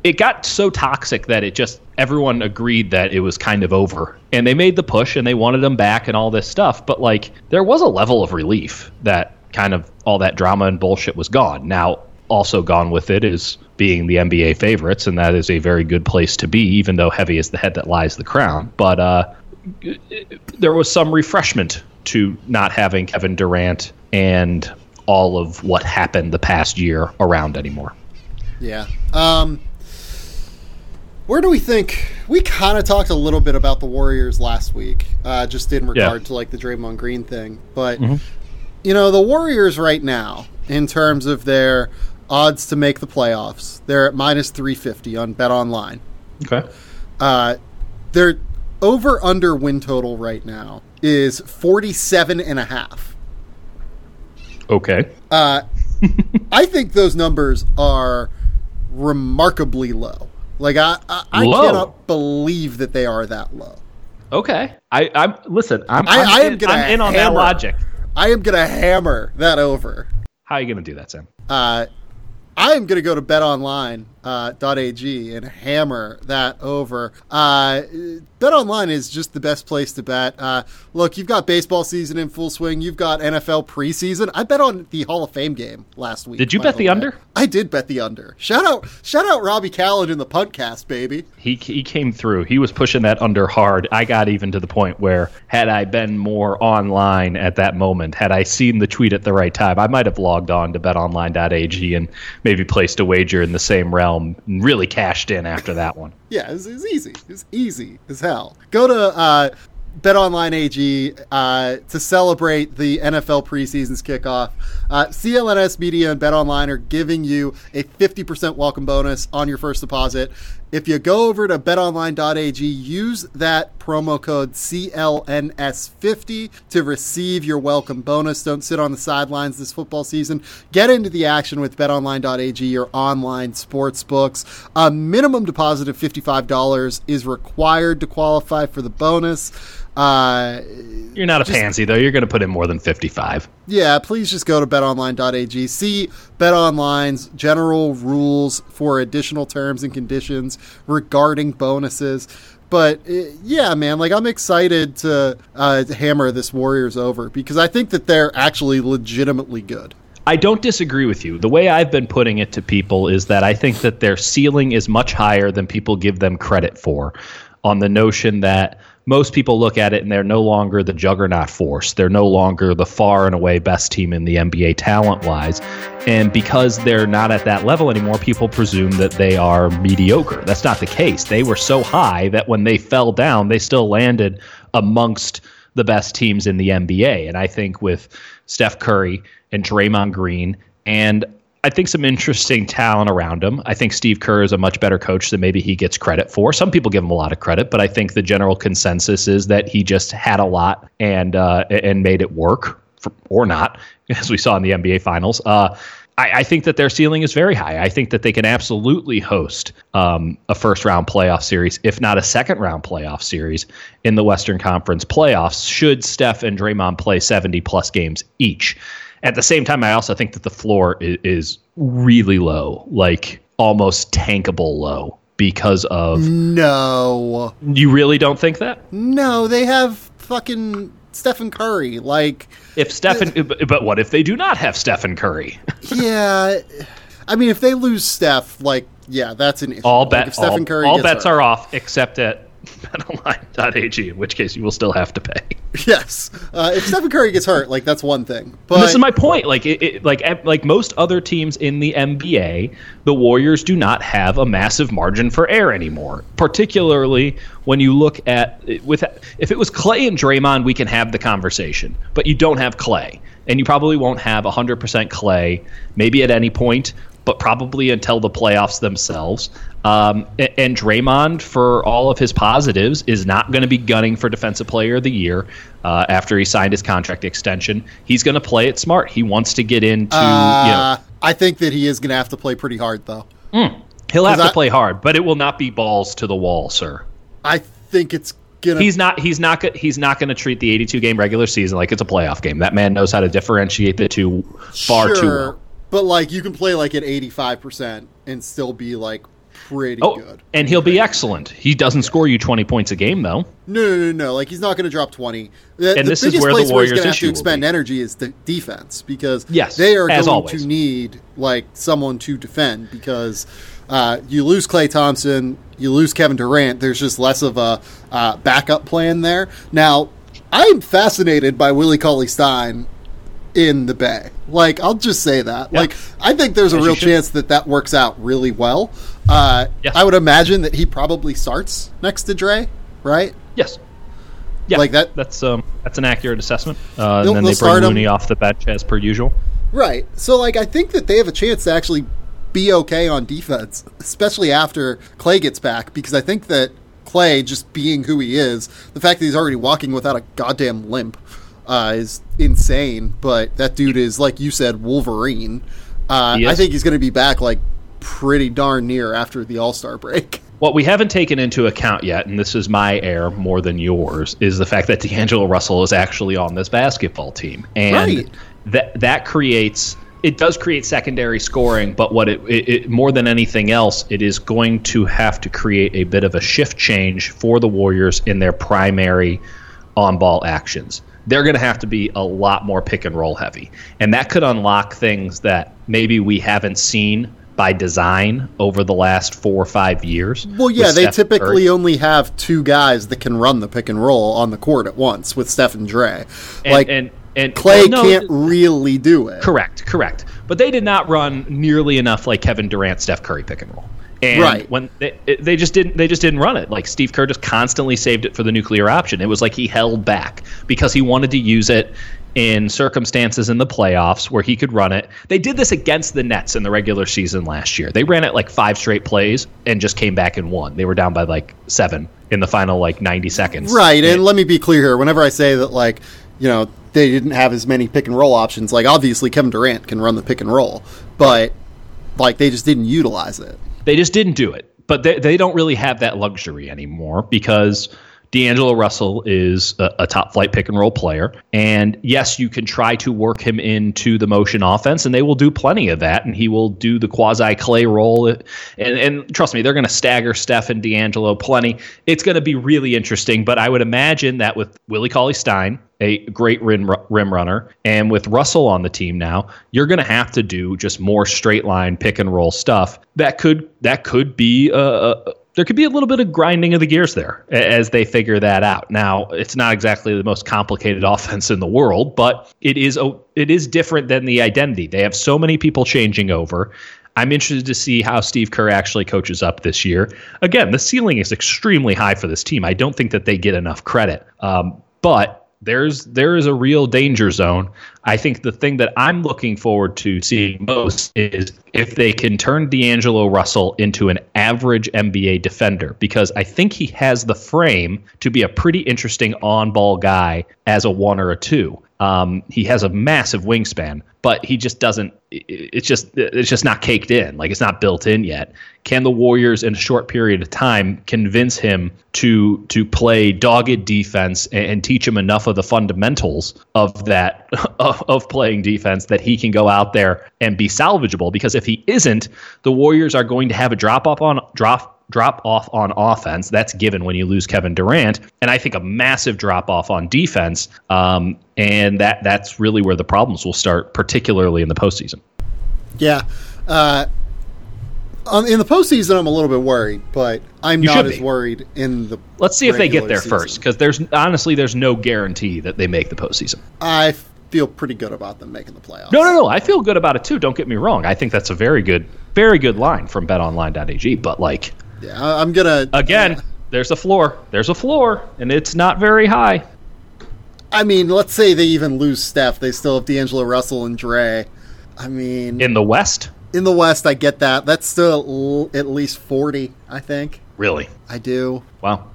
it got so toxic that it just everyone agreed that it was kind of over and they made the push and they wanted him back and all this stuff but like there was a level of relief that kind of all that drama and bullshit was gone now also gone with it is being the NBA favorites and that is a very good place to be even though heavy is the head that lies the crown. But uh there was some refreshment to not having Kevin Durant and all of what happened the past year around anymore. Yeah. Um, where do we think we kind of talked a little bit about the Warriors last week, uh, just in regard to like the Draymond Green thing, but you know the Warriors right now, in terms of their odds to make the playoffs, they're at minus three fifty on Bet Online. okay Uh, their over under win total right now is 47 and a half. okay Uh, I think those numbers are remarkably low. Like I, I, I Low? cannot believe that they are that low. Okay, I, I'm listen. I'm, I- I'm I am in, gonna I'm in on that hammer. logic. I am gonna hammer that over. How are you gonna do that, Sam? Uh, I am gonna go to betonline.ag uh, .ag and hammer that over. Uh, BetOnline is just the best place to bet. Uh, look, you've got baseball season in full swing. You've got NFL preseason. I bet on the Hall of Fame game last week. Did you bet the way. under? I did bet the under. Shout out, shout out, Robbie Callan in the podcast, baby. He he came through. He was pushing that under hard. I got even to the point where had I been more online at that moment, had I seen the tweet at the right time, I might have logged on to betonline.ag and maybe placed a wager in the same realm. Realm really cashed in after that one. Yeah, it's, it's easy. It's easy as hell. Go to uh, BetOnline AG uh, to celebrate the NFL preseason's kickoff. Uh, CLNS Media and BetOnline are giving you a 50% welcome bonus on your first deposit. If you go over to betonline.ag, use that promo code CLNS50 to receive your welcome bonus. Don't sit on the sidelines this football season. Get into the action with betonline.ag, your online sports books. A minimum deposit of $55 is required to qualify for the bonus. Uh, You're not a just, pansy, though. You're going to put in more than 55 yeah, please just go to betonline.ag. See BetOnline's general rules for additional terms and conditions regarding bonuses. But uh, yeah, man, like I'm excited to uh, hammer this Warriors over because I think that they're actually legitimately good. I don't disagree with you. The way I've been putting it to people is that I think that their ceiling is much higher than people give them credit for on the notion that most people look at it and they're no longer the juggernaut force. They're no longer the far and away best team in the NBA talent wise. And because they're not at that level anymore, people presume that they are mediocre. That's not the case. They were so high that when they fell down, they still landed amongst the best teams in the NBA. And I think with Steph Curry and Draymond Green and I think some interesting talent around him. I think Steve Kerr is a much better coach than maybe he gets credit for. Some people give him a lot of credit, but I think the general consensus is that he just had a lot and uh, and made it work, for, or not, as we saw in the NBA Finals. Uh, I, I, think that their ceiling is very high. I think that they can absolutely host um, a first round playoff series, if not a second round playoff series in the Western Conference playoffs. Should Steph and Draymond play seventy plus games each? At the same time, I also think that the floor is, is really low, like almost tankable low because of. No. You really don't think that? No, they have fucking Stephen Curry. Like. If Stephen. Uh, but what if they do not have Stephen Curry? yeah. I mean, if they lose Steph, like, yeah, that's an issue. All, bet, like all, all bets hurt. are off except at betonline.ag, in which case you will still have to pay. Yes, uh, if Stephen Curry gets hurt, like that's one thing. But this is my point. Like, it, it, like, like most other teams in the NBA, the Warriors do not have a massive margin for error anymore. Particularly when you look at with if it was Klay and Draymond, we can have the conversation. But you don't have Klay, and you probably won't have 100% Klay. maybe at any point but probably until the playoffs themselves. Um, and Draymond, for all of his positives, is not going to be gunning for Defensive Player of the Year uh, after he signed his contract extension. He's going to play it smart. He wants to get into. Uh, you know, I think that he is going to have to play pretty hard, though. Mm, he'll have to play hard, but it will not be balls to the wall, sir. I think it's Gonna... He's not. He's not. He's not going to treat the 82 game regular season like it's a playoff game. That man knows how to differentiate the two far sure, too well. But like you can play like at 85% and still be like pretty oh, good. And he'll be excellent. He doesn't score you 20 points a game though. No, no, no, no. Like he's not going to drop 20. The, and the this is where the Warriors where he's going to have to expend energy is the defense because yes, they are going always. to need like someone to defend because uh, you lose Klay Thompson, you lose Kevin Durant. There's just less of a uh, backup plan there. Now, I'm fascinated by Willie Cauley Stein in the Bay. Like, I'll just say that. Like, I think there's a real chance that that works out really well. Uh, yes. I would imagine that he probably starts next to Dre, right? Yes. Yeah, like that. That's um, that's an accurate assessment. Uh, and then they bring Looney him. off the bench as per usual. Right. So, like, I think that they have a chance to actually be okay on defense, especially after Klay gets back, because I think that Klay, just being who he is, the fact that he's already walking without a goddamn limp, uh, is insane. But that dude is, like you said, Wolverine. Uh, I think he's going to be back like pretty darn near after the All Star break. What we haven't taken into account yet, and this is my error more than yours, is the fact that D'Angelo Russell is actually on this basketball team, and right. that that creates it does create secondary scoring, but what it, it, it, more than anything else, it is going to have to create a bit of a shift change for the Warriors in their primary on ball actions they're going to have to be a lot more pick and roll heavy. And that could unlock things that maybe we haven't seen by design over the last four or five years. Well, yeah, they Steph typically Curry. only have two guys that can run the pick and roll on the court at once with Steph and Dre. And, like, and, and Klay well, no, can't really do it. Correct, correct. But they did not run nearly enough like Kevin Durant, Steph Curry pick and roll. And Right. when they, they just didn't they just didn't run it. Like Steve Kerr just constantly saved it for the nuclear option. It was like he held back because he wanted to use it in circumstances in the playoffs where he could run it. They did this against the Nets in the regular season last year. They ran it like five straight plays and just came back and won. They were down by like 7 in the final like 90 seconds. Right, and let me be clear here. Whenever I say that, like, you know, they didn't have as many pick and roll options, like, obviously Kevin Durant can run the pick and roll, but, like, they just didn't utilize it. They just didn't do it. But they, they don't really have that luxury anymore because D'Angelo Russell is a, a top flight pick and roll player. And yes, you can try to work him into the motion offense, and they will do plenty of that. And he will do the quasi Klay role. And, and trust me, they're going to stagger Steph and D'Angelo plenty. It's going to be really interesting. But I would imagine that with Willie Cauley Stein, a great rim, rim runner, and with Russell on the team now, you're going to have to do just more straight line pick and roll stuff. That could that could be a, a there could be a little bit of grinding of the gears there as they figure that out. Now, it's not exactly the most complicated offense in the world, but it is a, it is different than the identity. They have so many people changing over. I'm interested to see how Steve Kerr actually coaches up this year. Again, the ceiling is extremely high for this team. I don't think that they get enough credit. Um, but there's there is a real danger zone. I think the thing that I'm looking forward to seeing most is if they can turn D'Angelo Russell into an average NBA defender, because I think he has the frame to be a pretty interesting on-ball guy as a one or a two. Um, he has a massive wingspan, but he just doesn't. It- It's just it's just not caked in. Like it's not built in yet. Can the Warriors in a short period of time convince him to to play dogged defense and, teach him enough of the fundamentals of that of playing defense that he can go out there and be salvageable? Because if he isn't, the Warriors are going to have a drop off on drop drop off on offense. That's given when you lose Kevin Durant, and I think a massive drop off on defense. Um, and that that's really where the problems will start, particularly in the postseason. Yeah. Uh, in the postseason, I'm a little bit worried, but I'm You not as worried in the. Let's see if they get there season. first, because there's honestly there's no guarantee that they make the postseason. I feel pretty good about them making the playoffs. No, no, no. I feel good about it too. Don't get me wrong. I think that's a very good, very good line from BetOnline.ag. But like Yeah, I- I'm gonna again, there's a floor. There's a floor, and it's not very high. I mean, let's say they even lose Steph, they still have D'Angelo Russell and Dre. I mean, In the West, in the West, I get that. That's still at least forty. I think really? I do. Wow.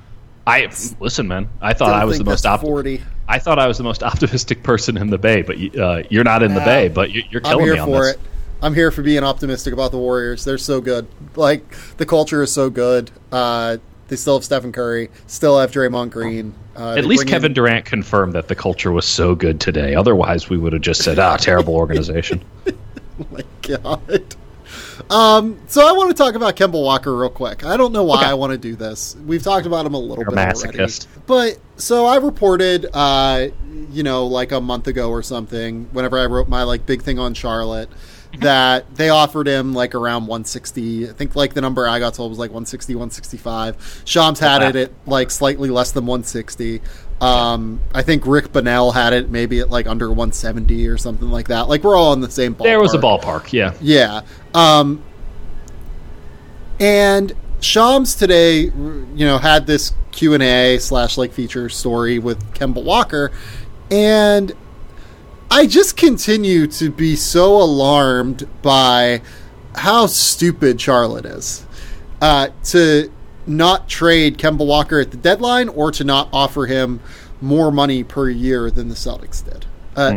I listen, man. I thought I was the most that's op- forty. I thought I was the most optimistic person in the Bay, but uh, you're not in the Bay. But you- you're I'm killing me on for this. it. I'm here for being optimistic about the Warriors. They're so good. Like the culture is so good. Uh, they still have Stephen Curry. Still have Draymond Green. Uh, At least Kevin in- Durant confirmed that the culture was so good today. Otherwise, we would have just said, "Ah, terrible organization." Oh my god. Um, so I want to talk about Kemba Walker real quick. I don't know why Okay. I want to do this. We've talked about him a little You're a bit already. But so I reported, uh, you know, like a month ago or something, whenever I wrote my like big thing on Charlotte, that they offered him like around 160. I think like the number I got told was like 160, 165. Shams had it at like slightly less than 160. Um, I think Rick Bonnell had it maybe at like under 170 or something like that. Like we're all in the same ballpark. there was a ballpark, yeah. Yeah. Um, and Shams today, you know, had this Q and A slash like feature story with Kemba Walker, and I just continue to be so alarmed by how stupid Charlotte is uh, to not trade Kemba Walker at the deadline or to not offer him more money per year than the Celtics did. Uh,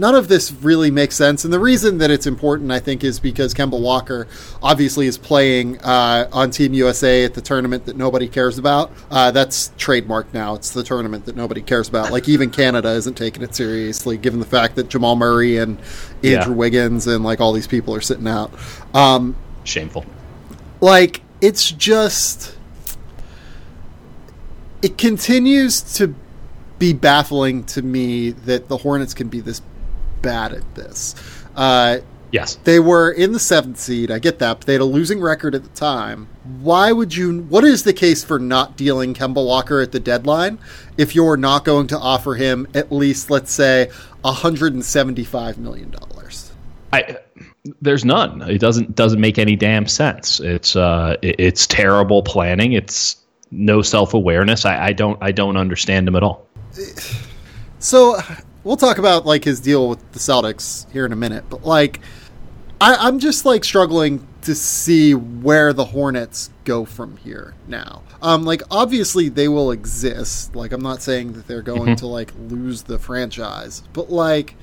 None of this really makes sense, and the reason that it's important, I think, is because Kemba Walker obviously is playing uh, on Team USA at the tournament that nobody cares about. Uh, that's trademarked now. It's the tournament that nobody cares about. Like even Canada isn't taking it seriously, given the fact that Jamal Murray and Andrew Yeah. Wiggins and like all these people are sitting out. Um, Shameful. like it's just it continues to be baffling to me that the Hornets can be this bad at this. Uh, Yes. they were in the seventh seed. I get that, but they had a losing record at the time. Why would you? What is the case for not dealing Kemba Walker at the deadline if you're not going to offer him at least, let's say, hundred and seventy-five million dollars? I there's none. It doesn't doesn't make any damn sense. It's uh, it's terrible planning. It's no self awareness. I, I don't I don't understand him at all. So we'll talk about like his deal with the Celtics here in a minute, but like I, I'm just like struggling to see where the Hornets go from here now. Um, like obviously they will exist. Like I'm not saying that they're going to like lose the franchise, but like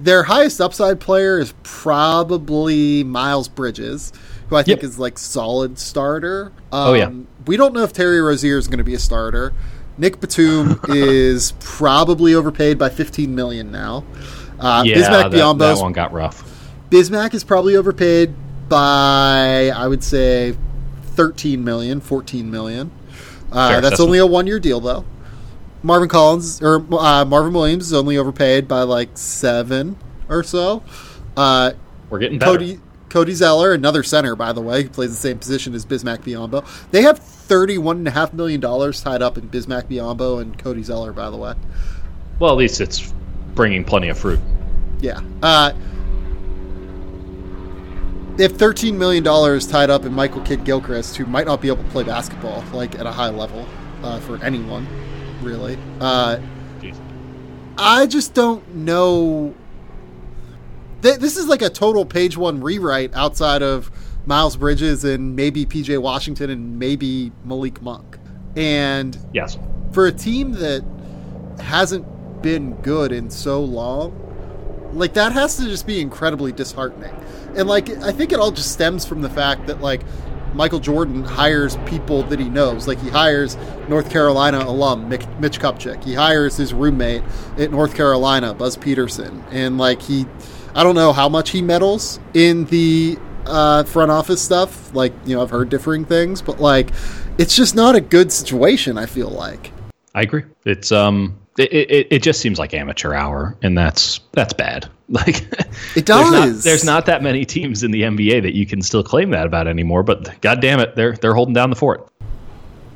their highest upside player is probably Miles Bridges, who I think Yep. is like solid starter. Um, Oh, yeah. we don't know if Terry Rozier is going to be a starter. Nick Batum is probably overpaid by 15 million now. Uh, Yeah, Bismack that, that one got rough. Bismack is probably overpaid by I would say 13 million, 14 million. Uh, Fair that's assessment. only a one year deal though. Marvin Collins or uh, Marvin Williams is only overpaid by like seven or so. Uh, We're getting better. Cody Cody Zeller, another center by the way, who plays the same position as Bismack Biyombo. They have thirty-one and a half million dollars tied up in Bismack Biyombo and Cody Zeller. By the way, Well, at least it's bringing plenty of fruit. Yeah. Uh, they have thirteen million dollars tied up in Michael Kidd Gilchrist, who might not be able to play basketball like at a high level uh, for anyone, really. Uh, I just don't know. This is like a total page one rewrite outside of Miles Bridges and maybe PJ Washington and maybe Malik Monk. And Yes. for a team that hasn't been good in so long, like that has to just be incredibly disheartening. And like I think it all just stems from the fact that like Michael Jordan hires people that he knows. Like he hires North Carolina alum Mitch Kupchak. He hires his roommate at North Carolina, Buzz Peterson, and like he, I don't know how much he meddles in the uh, front office stuff. Like you know, I've heard differing things, but like it's just not a good situation. I feel like. I agree. It's um, it, it, it just seems like amateur hour, and that's that's bad. Like It There's not, does. there's not that many teams in the NBA that you can still claim that about anymore. But god damn it, they're they're holding down the fort.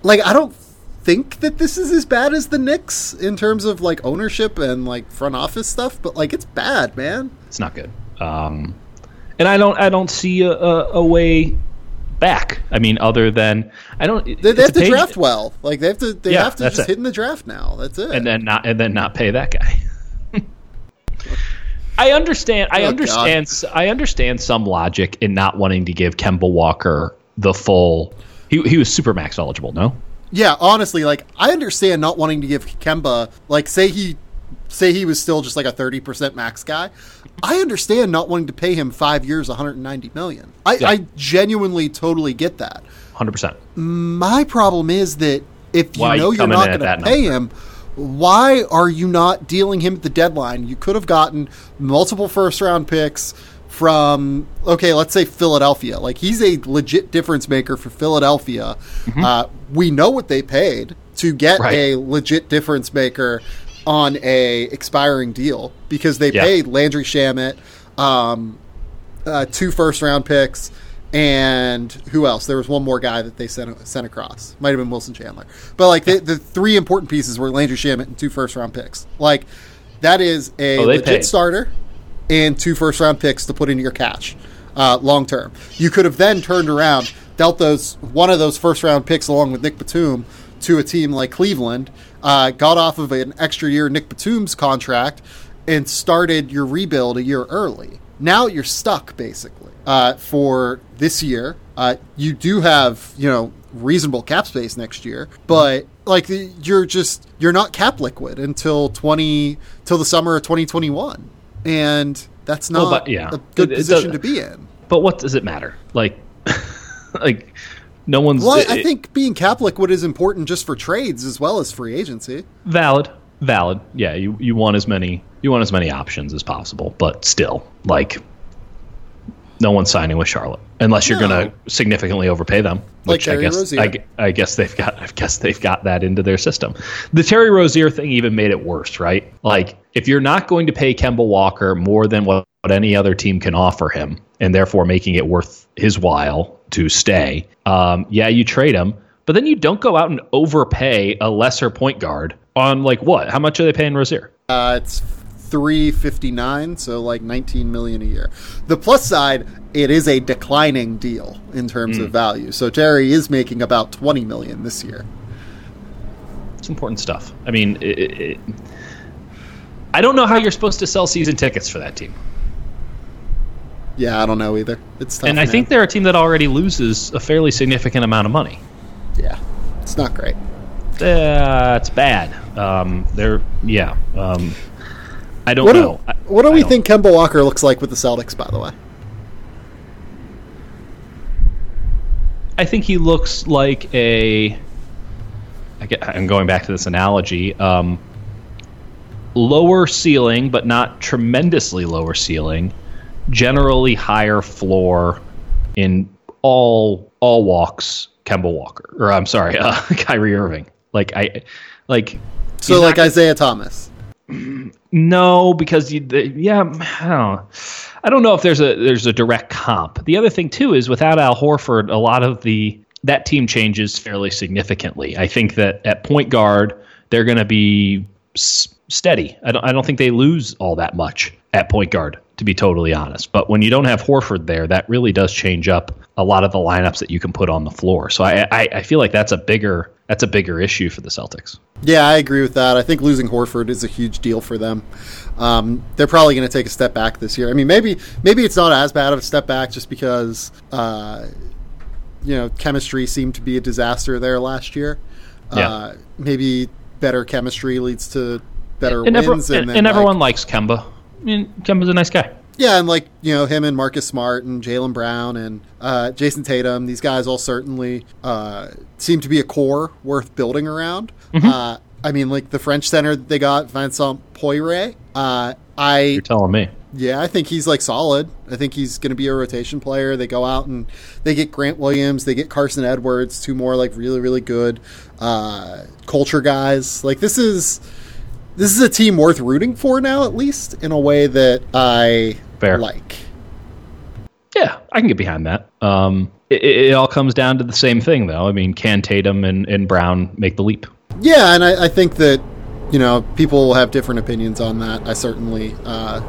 like I don't think that this is as bad as the Knicks in terms of like ownership and like front office stuff, but like it's bad, man. It's not good. Um, and I don't I don't see a, a, a way back. I mean, other than I don't. They, they have to page- draft well. Like they have to they Yeah, have to just it. hit in the draft now. That's it. and then not and then not pay that guy. I understand. I Oh, understand. I understand some logic in not wanting to give Kemba Walker the full. He he was super max eligible. No. yeah, honestly, like I understand not wanting to give Kemba like say he say he was still just like a 30% max guy. I understand not wanting to pay him 5 years 190 million. I, Yeah. I genuinely totally get that. Hundred percent. My problem is that if you Why know you're not going to pay him, why are you not dealing him at the deadline? You could have gotten multiple first round picks from okay, let's say Philadelphia. Like he's a legit difference maker for Philadelphia. Uh, we know what they paid to get Mm-hmm. Right. a legit difference maker on a expiring deal because they Yeah. paid Landry Shamet um, uh, two first round picks, and who else? There was one more guy that they sent sent across. Might have been Wilson Chandler, but like the, the three important pieces were Landry Shamet and two first round picks. Like that is a Oh, legit paid. starter and two first round picks to put into your cash uh, long term. You could have then turned around, dealt those one of those first round picks along with Nick Batum to a team like Cleveland, uh, got off of an extra year Nick Batum's contract, and started your rebuild a year early. Now you're stuck basically uh, for this year. Uh, you do have you know reasonable cap space next year, but like you're just you're not cap liquid until twenty till the summer of 2021, and that's not Well, but- yeah. a good It- it position to be in. But what does it matter? Like, like no one's Well, it- I think being cap liquid is important just for trades as well as free agency. valid. Valid. Yeah, you, you want as many you want as many options as possible, but still, like no one's signing with Charlotte unless you're No. going to significantly overpay them. Like Which I Terry guess. I, I guess they've got I guess they've got that into their system. The Terry Rozier thing even made it worse, right? Like if you're not going to pay Kemba Walker more than what, what any other team can offer him, and therefore making it worth his while to stay, um, yeah, you trade him. But then you don't go out and overpay a lesser point guard on like what? How much are they paying Rozier? Uh, it's 359 so like 19 million a year the plus side it is a declining deal in terms of value so terry is making about 20 million this year It's important stuff. I mean, it, it- I don't know how you're supposed to sell season tickets for that team. Yeah i don't know either it's tough and I man. think they're a team that already loses a fairly significant amount of money. yeah it's not great Uh, it's bad. Um, they're yeah. Um, I don't what do, know. I- what do I we don't- think Kemba Walker looks like with the Celtics by the way I think he looks like a. I get, I'm going back to this analogy. Um, lower ceiling, but not tremendously lower ceiling. Generally higher floor in all all walks. Kemba Walker, or I'm sorry, uh, Kyrie Irving. Like I, like so like not- Isaiah Thomas No, because you, the, yeah, I don't, know. I don't know if there's a there's a direct comp. The other thing too is without Al Horford, a lot of the that team changes fairly significantly. I think that at point guard they're going to be s- steady. I don't I don't think they lose all that much at point guard, to be totally honest. But when you don't have Horford there, that really does change up a lot of the lineups that you can put on the floor. So I I, I feel like that's a bigger that's a bigger issue for the Celtics. Yeah, I agree with that. I think losing Horford is a huge deal for them. Um, they're probably going to take a step back this year. I mean, maybe maybe it's not as bad of a step back just because uh, you know chemistry seemed to be a disaster there last year. Yeah. Uh, maybe better chemistry leads to better And, every- wins, and, then, and like- everyone likes Kemba. I mean, Kemba's a nice guy. Yeah, and like you know him and Marcus Smart and Jaylen Brown and uh, Jayson Tatum, these guys all certainly uh, seem to be a core worth building around. Mm-hmm. Uh, I mean, like the French center that they got, Vincent Poirier. Uh, I You're telling me. yeah, I think he's like solid. I think he's going to be a rotation player. They go out and they get Grant Williams, they get Carsen Edwards, two more like really really good uh, culture guys. Like this is this is a team worth rooting for now, at least in a way that I Fair. like. Yeah, I can get behind that. Um, it, it all comes down to the same thing, though. I mean, can Tatum and, and Brown make the leap? Yeah, and I, I think that you know people will have different opinions on that. I certainly uh,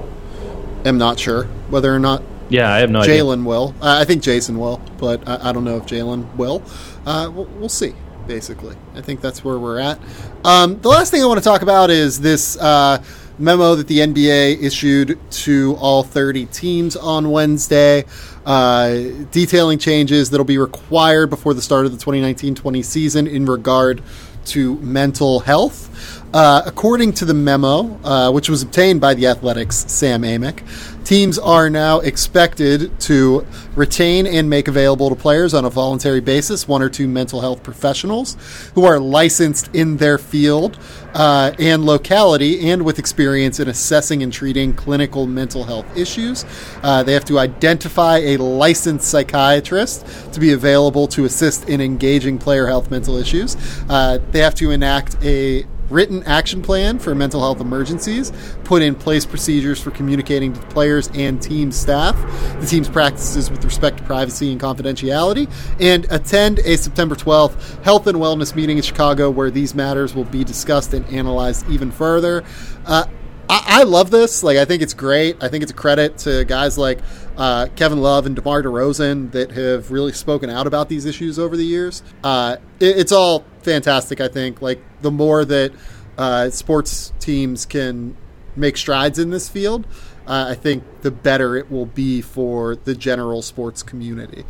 am not sure whether or not Yeah, I have no idea. Jaylen will. Uh, I think Jayson will, but I, I don't know if Jaylen will. Uh, we'll, we'll see. Basically, I think that's where we're at. Um, the last thing I want to talk about is this uh, memo that the NBA issued to all 30 teams on Wednesday, uh, detailing changes that'll be required before the start of the 2019-20 season in regard to mental health. Uh, according to the memo, uh, which was obtained by the Athletic's Sam Amick, teams are now expected to retain and make available to players on a voluntary basis one or two mental health professionals who are licensed in their field uh, and locality and with experience in assessing and treating clinical mental health issues. Uh, they have to identify a licensed psychiatrist to be available to assist in engaging player health mental issues. Uh, they have to enact a written action plan for mental health emergencies, put in place procedures for communicating to players and team staff, the team's practices with respect to privacy and confidentiality, and attend a September 12th health and wellness meeting in Chicago where these matters will be discussed and analyzed even further. Uh, I, love this. Like, I think it's great. I think it's a credit to guys like uh, Kevin Love and DeMar DeRozan that have really spoken out about these issues over the years. Uh, it, it's all fantastic. I think. Like, the more that uh, sports teams can make strides in this field, uh, I think the better it will be for the general sports community.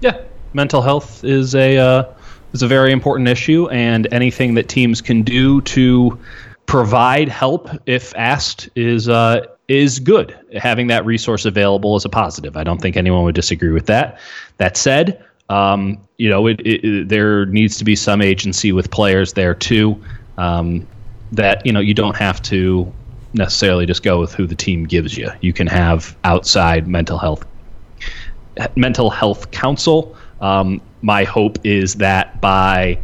Yeah, mental health is a uh, is a very important issue, and anything that teams can do to provide help if asked is uh, is good. Having that resource available is a positive. I don't think anyone would disagree with that. That said, um, you know, it, it, there needs to be some agency with players there too. Um, that you know, you don't have to necessarily just go with who the team gives you. You can have outside mental health mental health council. Um, my hope is that by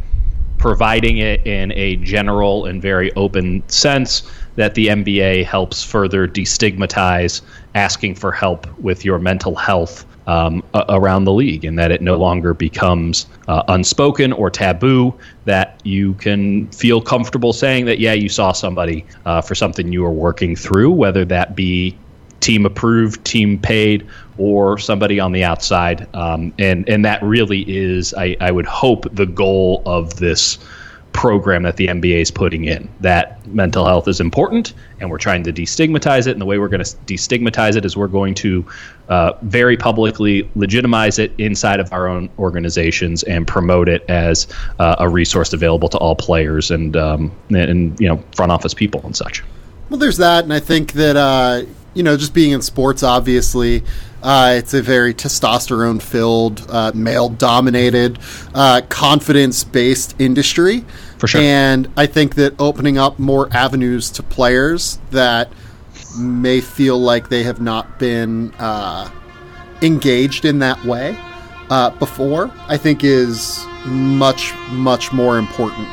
providing it in a general and very open sense, that the NBA helps further destigmatize asking for help with your mental health um, around the league, and that it no longer becomes uh, unspoken or taboo. That you can feel comfortable saying that, yeah, you saw somebody uh, for something you were working through, whether that be team approved, team paid, or somebody on the outside. Um, and and that really is, I, I would hope, the goal of this program that the NBA is putting in. That mental health is important, and we're trying to destigmatize it. And the way we're going to destigmatize it is we're going to uh, very publicly legitimize it inside of our own organizations and promote it as uh, a resource available to all players and um, and you know front office people and such. Well, there's that, and I think that uh, you know just being in sports, obviously. Uh, it's a very testosterone filled, uh, male dominated, uh, confidence based industry. For sure. And I think that opening up more avenues to players that may feel like they have not been uh, engaged in that way uh, before, I think is much, much more important.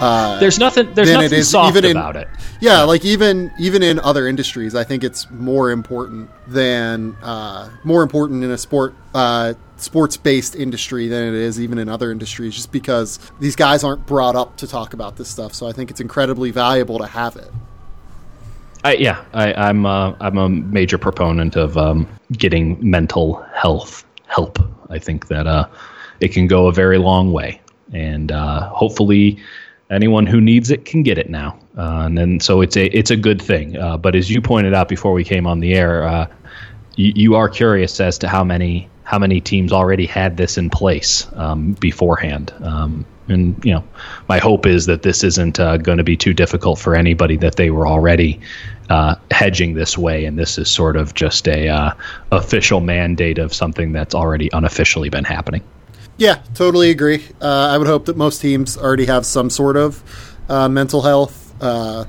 Uh, there's nothing. There's nothing soft even about it. Yeah, like even even in other industries, I think it's more important than uh, more important in a sport uh, sports based industry than it is even in other industries, just because these guys aren't brought up to talk about this stuff. So I think it's incredibly valuable to have it. I, yeah, I, am a, I'm a major proponent of um, getting mental health help. I think that uh, it can go a very long way, and uh, hopefully anyone who needs it can get it now. Uh, and so it's a it's a good thing. Uh, but as you pointed out before we came on the air, uh, you, you, are curious as to how many how many teams already had this in place um, beforehand. Um, and you know, my hope is that this isn't uh, going to be too difficult for anybody that they were already uh, hedging this way, and this is sort of just a uh, official mandate of something that's already unofficially been happening. Yeah, totally agree. Uh, I would hope that most teams already have some sort of uh, mental health, uh,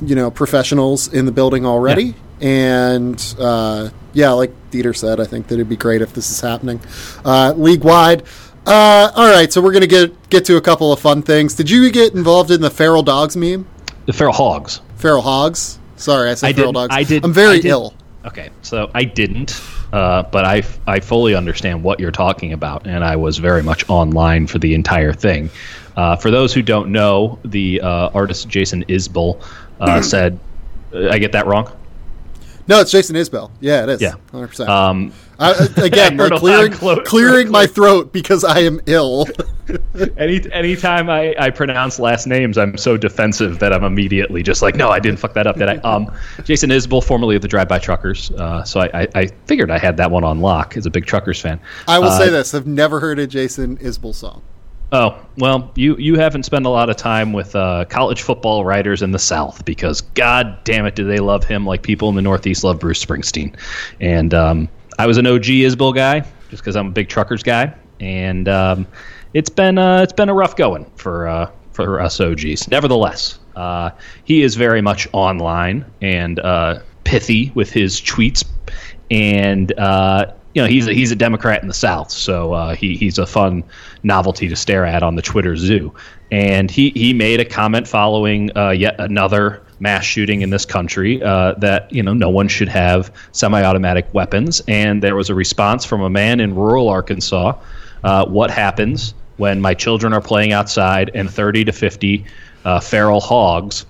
you know, professionals in the building already. Yeah. And uh, yeah, like Dieter said, I think that it'd be great if this is happening uh, league wide. Uh, all right, so we're gonna get get to a couple of fun things. Did you get involved in the feral dogs meme? The feral hogs. Feral hogs. Sorry, I said I feral did, dogs. I did. I'm very I did, ill. Okay, so I didn't, uh, but I, I fully understand what you're talking about, and I was very much online for the entire thing. Uh, for those who don't know, the uh, artist Jason Isbell uh, said, uh, I get that wrong? No, it's Jason Isbell. Yeah, it is. Yeah, 100%. Um, I, again, like clearing, clearing my throat because I am ill. Any anytime I, I pronounce last names, I'm so defensive that I'm immediately just like, no, I didn't fuck that up. Did I? Um, Jason Isbell, formerly of the Drive By Truckers. Uh, so I, I, I, figured I had that one on lock as a big Truckers fan. I will uh, say this: I've never heard a Jason Isbell song. Oh well, you you haven't spent a lot of time with uh, college football writers in the South because God damn it, do they love him like people in the Northeast love Bruce Springsteen. And um, I was an OG Isbell guy just because I'm a big Truckers guy, and um, it's been uh, it's been a rough going for uh, for us OGs. Nevertheless, uh, he is very much online and uh, pithy with his tweets, and uh, you know he's a, he's a Democrat in the South, so uh, he he's a fun novelty to stare at on the Twitter zoo. And he he made a comment following uh, yet another mass shooting in this country uh, that you know no one should have semi-automatic weapons. And there was a response from a man in rural Arkansas. Uh, what happens when my children are playing outside and 30 to 50 uh, feral hogs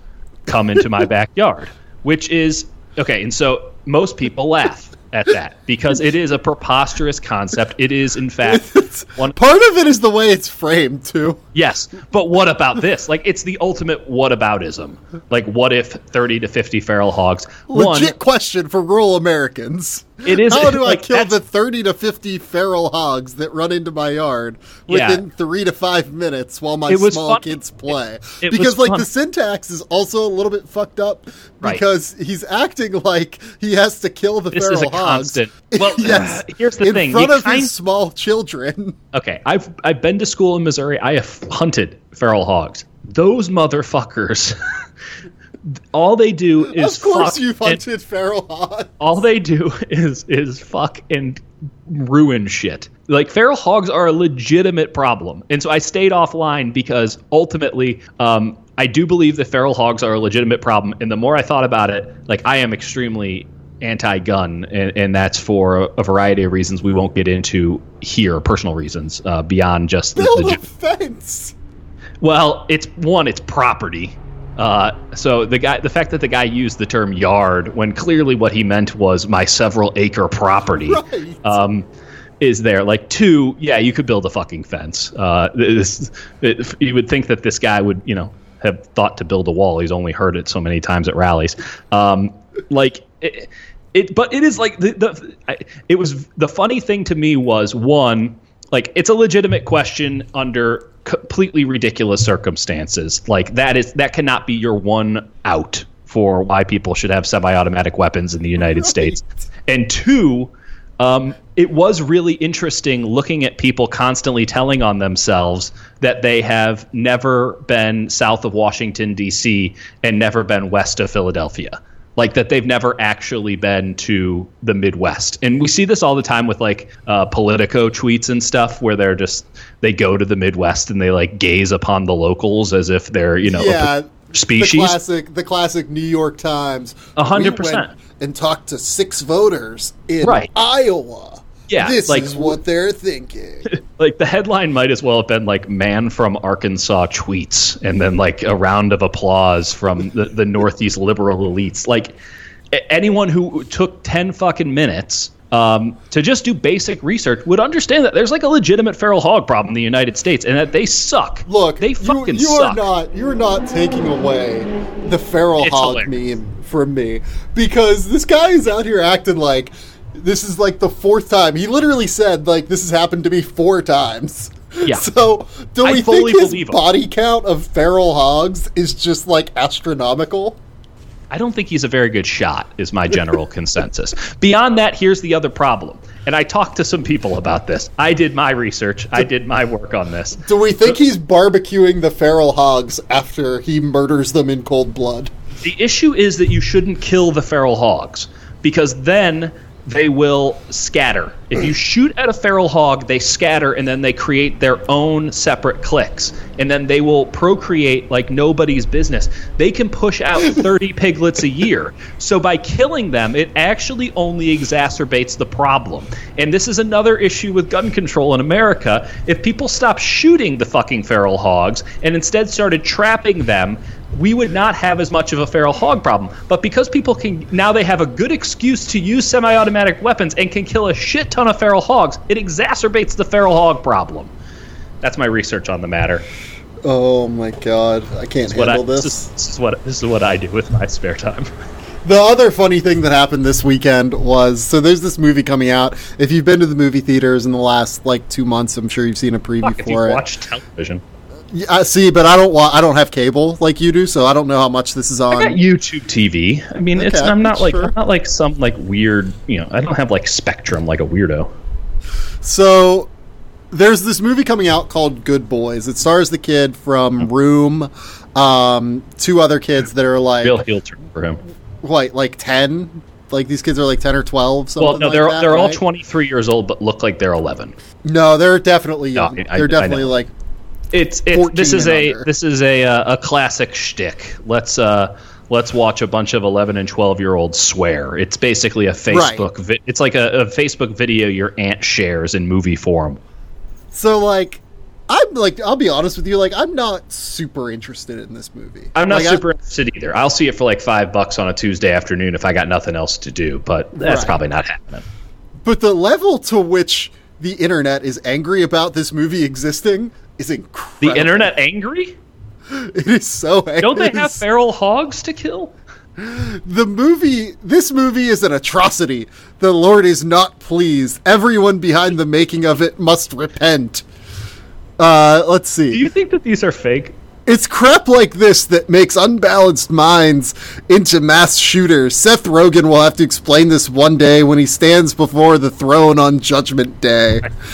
come into my backyard? Which is okay. And so most people laugh at that because it is a preposterous concept. It is, in fact, one part of it is the way it's framed too. Yes, but what about this? Like, it's the ultimate whataboutism. Like, what if thirty to fifty feral hogs? Legit one, question for rural Americans. It is. How do like, I kill the thirty to fifty feral hogs that run into my yard within yeah. three to five minutes while my small fun. kids play? It, it because like fun. the syntax is also a little bit fucked up because right. he's acting like he has to kill the this feral hogs. Constant. Well, yes. Here's the in thing: in front you of kind... his small children. Okay, I've I've been to school in Missouri. I have hunted feral hogs. Those motherfuckers. all they do is of course you've hunted feral hogs. All they do is is fuck and ruin shit. Like feral hogs are a legitimate problem, and so I stayed offline because ultimately, um, I do believe that feral hogs are a legitimate problem. And the more I thought about it, like I am extremely anti-gun, and, and that's for a, variety of reasons we won't get into here, personal reasons uh, beyond just the, Build the fence. well, it's one, it's property. Uh, so the guy, the fact that the guy used the term yard when clearly what he meant was my several acre property, Right. um, is there. Like two, yeah, you could build a fucking fence. Uh, this, it, you would think that this guy would, you know, have thought to build a wall. He's only heard it so many times at rallies. Um, like it, it, but it is like the, the I, it was the funny thing to me was one like it's a legitimate question under completely ridiculous circumstances. Like that is that cannot be your one out for why people should have semi-automatic weapons in the united states. And two um, it was really interesting looking at people constantly telling on themselves that they have never been south of washington d.c and never been west of philadelphia like that they've never actually been to the Midwest. And we see this all the time with like uh, Politico tweets and stuff where they're just they go to the Midwest and they like gaze upon the locals as if they're you know Yeah, a species. The classic, the classic New York Times. A hundred percent. And talked to six voters in Right. Iowa. Yeah, this like- is what they're thinking. like the headline might as well have been like "Man from Arkansas tweets" and then like a round of applause from the, the Northeast liberal elites. Like anyone who took ten fucking minutes um, to just do basic research would understand that there's like a legitimate feral hog problem in the United States and that they suck. Look, they you, fucking you suck. are not you are not taking away the feral It's hog hilarious. meme from me because this guy is out here acting like this is like the fourth time. He literally said like this has happened to me four times. Yeah. So do I we fully think his body count of feral hogs is just like astronomical? I don't think he's a very good shot, is my general consensus. Beyond that, here's the other problem. And I talked to some people about this. I did my research, I did my work on this. Do we think he's barbecuing the feral hogs after he murders them in cold blood? The issue is that you shouldn't kill the feral hogs because then they will scatter. If you shoot at a feral hog, they scatter and then they create their own separate cliques. And then they will procreate like nobody's business. They can push out 30 piglets a year. So by killing them, it actually only exacerbates the problem. And this is another issue with gun control in America. If people stop shooting the fucking feral hogs and instead started trapping them, we would not have as much of a feral hog problem. But because people can now they have a good excuse to use semi-automatic weapons and can kill a shit ton of feral hogs, it exacerbates the feral hog problem. That's my research on the matter. Oh my god, I can't I, handle this, this. is, this is what this is what I do with my spare time. The other funny thing that happened this weekend was so there's this movie coming out. If you've been to the movie theaters in the last like two months, I'm sure you've seen a preview Fuck, if you for it. watch television, Yeah, I see, but I don't wa- I don't have cable like you do, so I don't know how much this is on. YouTube TV. I mean, it's. I'm not like sure. I'm not like some like weird. You know, I don't have like Spectrum like a weirdo. So there's this movie coming out called Good Boys. It stars the kid from Room, um, two other kids that are like Real heel turn for him. what, like ten. Like these kids are like ten or twelve. Something Well, no, like they're that, they're all right? 23 years old, but look like they're 11. No, they're definitely No, young. I- I they're definitely like It's it's this is a under. this is a uh, a classic shtick. Let's uh let's watch a bunch of 11 and 12 year olds swear. It's basically a Facebook. Vi- it's like a, a Facebook video your aunt shares in movie form. So like, I'm like, I'll be honest with you, like, I'm not super interested in this movie. I'm not Like, I- super interested either. I'll see it for like five bucks on a Tuesday afternoon if I got nothing else to do, but that's Right. probably not happening. but the level to which the internet is angry about this movie existing is The internet angry? it is so. Angry. Don't they have feral hogs to kill? the movie? This movie is an atrocity. The Lord is not pleased. Everyone behind the making of it must repent. Uh, let's see. Do you think that these are fake? It's crap like this that makes unbalanced minds into mass shooters. Seth Rogen will have to explain this one day when he stands before the throne on Judgment Day.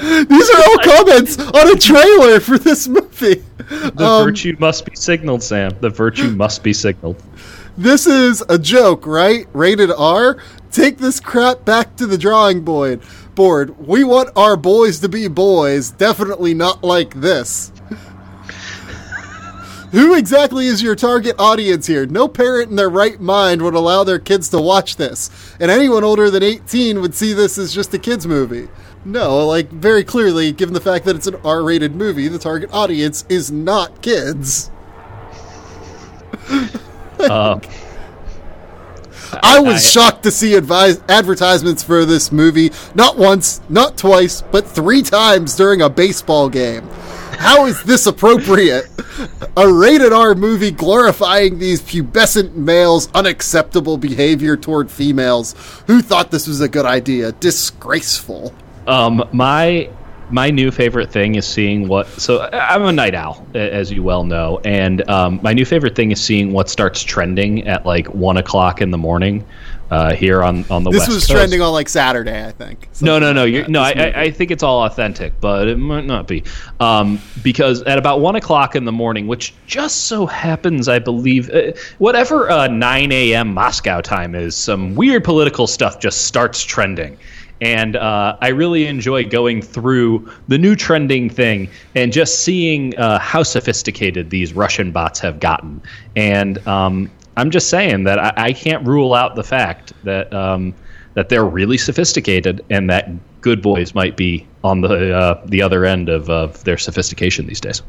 These are all comments on a trailer for this movie. The Um, virtue must be signaled, Sam. The virtue must be signaled. This is a joke, right? Rated R. Take this crap back to the drawing board. Board. We want our boys to be boys. Definitely not like this. Who exactly is your target audience here? No parent in their right mind would allow their kids to watch this, and anyone older than 18 would see this as just a kids' movie. No, like, very clearly, given the fact that it's an R rated movie, the target audience is not kids. Uh, I was I- shocked to see advise- advertisements for this movie not once, not twice, but three times during a baseball game. How is this appropriate? A rated R movie glorifying these pubescent males' unacceptable behavior toward females. Who thought this was a good idea? Disgraceful. Um, my my new favorite thing is seeing what. So I'm a night owl, as you well know, and um, my new favorite thing is seeing what starts trending at like one o'clock in the morning uh, here on on the This west was Coast. trending on like Saturday, I think. No, no, no. Like no, I. I I think it's all authentic, but it might not be. Um, because at about one o'clock in the morning, which just so happens, I believe, uh, whatever uh, 9 a.m. Moscow time is, some weird political stuff just starts trending. And uh, I really enjoy going through the new trending thing and just seeing uh, how sophisticated these Russian bots have gotten. And um, I'm just saying that I, I can't rule out the fact that um, that they're really sophisticated and that good boys might be on the uh, the other end of, of their sophistication these days.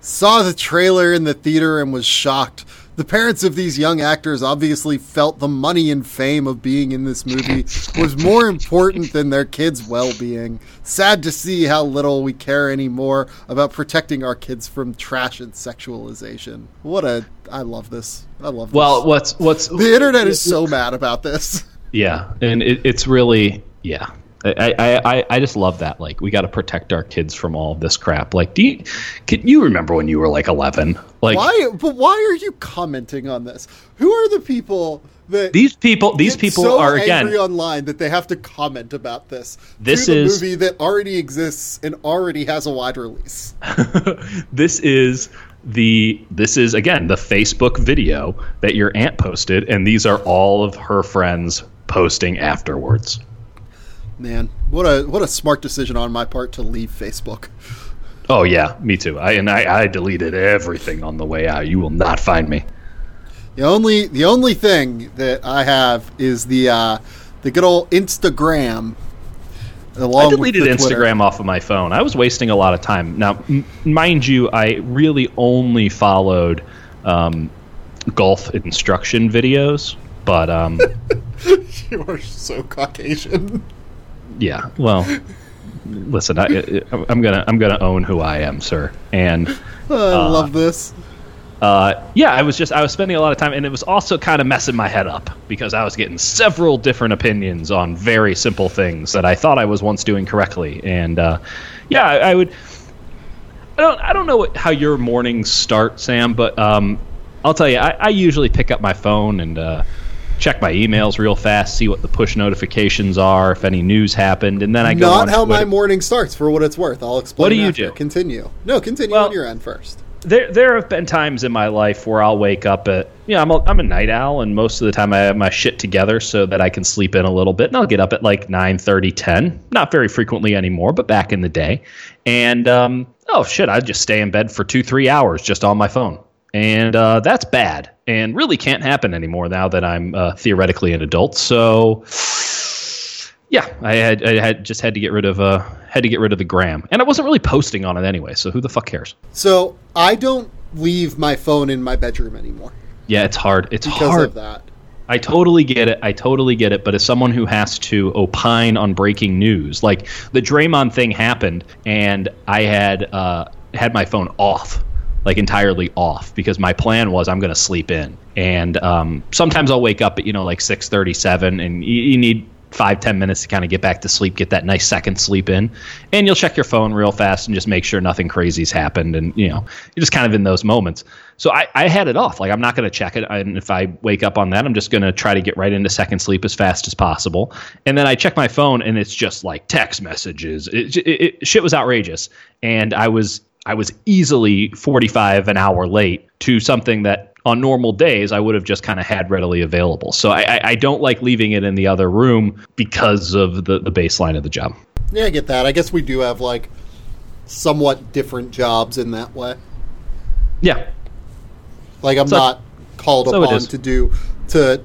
saw the trailer in the theater and was shocked. The parents of these young actors obviously felt the money and fame of being in this movie was more important than their kids' well being. Sad to see how little we care anymore about protecting our kids from trash and sexualization. What a. I love this. I love this. Well, what's what's the internet is so mad about this. yeah, and it, it's really yeah. I, I, I, just love that. Like, we got to protect our kids from all this crap. Like, do you, can you remember when you were like 11? Like, Why? But why are you commenting on this? Who are the people that these people, these people so are angry again. online that they have to comment about this. This is- a movie that already exists and already has a wide release. this is the this is again the Facebook video that your aunt posted, and these are all of her friends posting afterwards. Man, what a what a smart decision on my part to leave Facebook. Oh yeah, me too. I and I, I deleted everything on the way out. You will not find me. The only the only thing that I have is the uh, the good old Instagram. I deleted. Instagram off of my phone. I was wasting a lot of time. Now, m- mind you, I really only followed um, golf instruction videos, but um, You are so Caucasian. Yeah. Well, listen, I, I- I'm gonna I'm gonna own who I am, sir, and. I love this. uh, yeah, I was just I was spending a lot of time, and it was also kind of messing my head up because I was getting several different opinions on very simple things that I thought I was once doing correctly, and uh, yeah, I, I would. I don't I don't know what, how your mornings start, Sam, but um, I'll tell you, I, I usually pick up my phone and uh, check my emails real fast, see what the push notifications are, if any news happened, and then I go Not how my morning starts, for what it's worth. I'll explain. What do you after. do? Continue. No, continue Well- on your end first. there there have been times in my life where I'll wake up at you know I'm a, I'm a night owl and most of the time I have my shit together so that I can sleep in a little bit and I'll get up at like 9 30, 10 not very frequently anymore but back in the day and um, oh shit I'd just stay in bed for two three hours just on my phone and uh, that's bad and really can't happen anymore now that I'm uh, theoretically an adult so yeah I had I had just had to get rid of uh had to get rid of the gram and I wasn't really posting on it anyway so who the fuck cares So I don't leave my phone in my bedroom anymore Yeah, it's hard. It's because hard. of that. I totally get it. I totally get it. But as someone who has to opine on breaking news, like the Draymond thing happened, and I had uh, had my phone off, like entirely off, because my plan was I'm going to sleep in. And um, sometimes I'll wake up at you know like six thirty seven, and you, you need five ten minutes to kind of get back to sleep, get that nice second sleep in, and you'll check your phone real fast and just make sure nothing crazy's happened, and you know you're just kind of in those moments. So I, I had it off. Like I'm not going to check it, and if I wake up on that, I'm just going to try to get right into second sleep as fast as possible. And then I check my phone, and it's just like text messages. It, it, it, shit was outrageous, and I was I was easily 45 an hour late to something that on normal days I would have just kind of had readily available. So I, I, don't like leaving it in the other room because of the, the baseline of the job. Yeah, I get that. I guess we do have like somewhat different jobs in that way. Yeah. Like I'm So- not called so upon to do to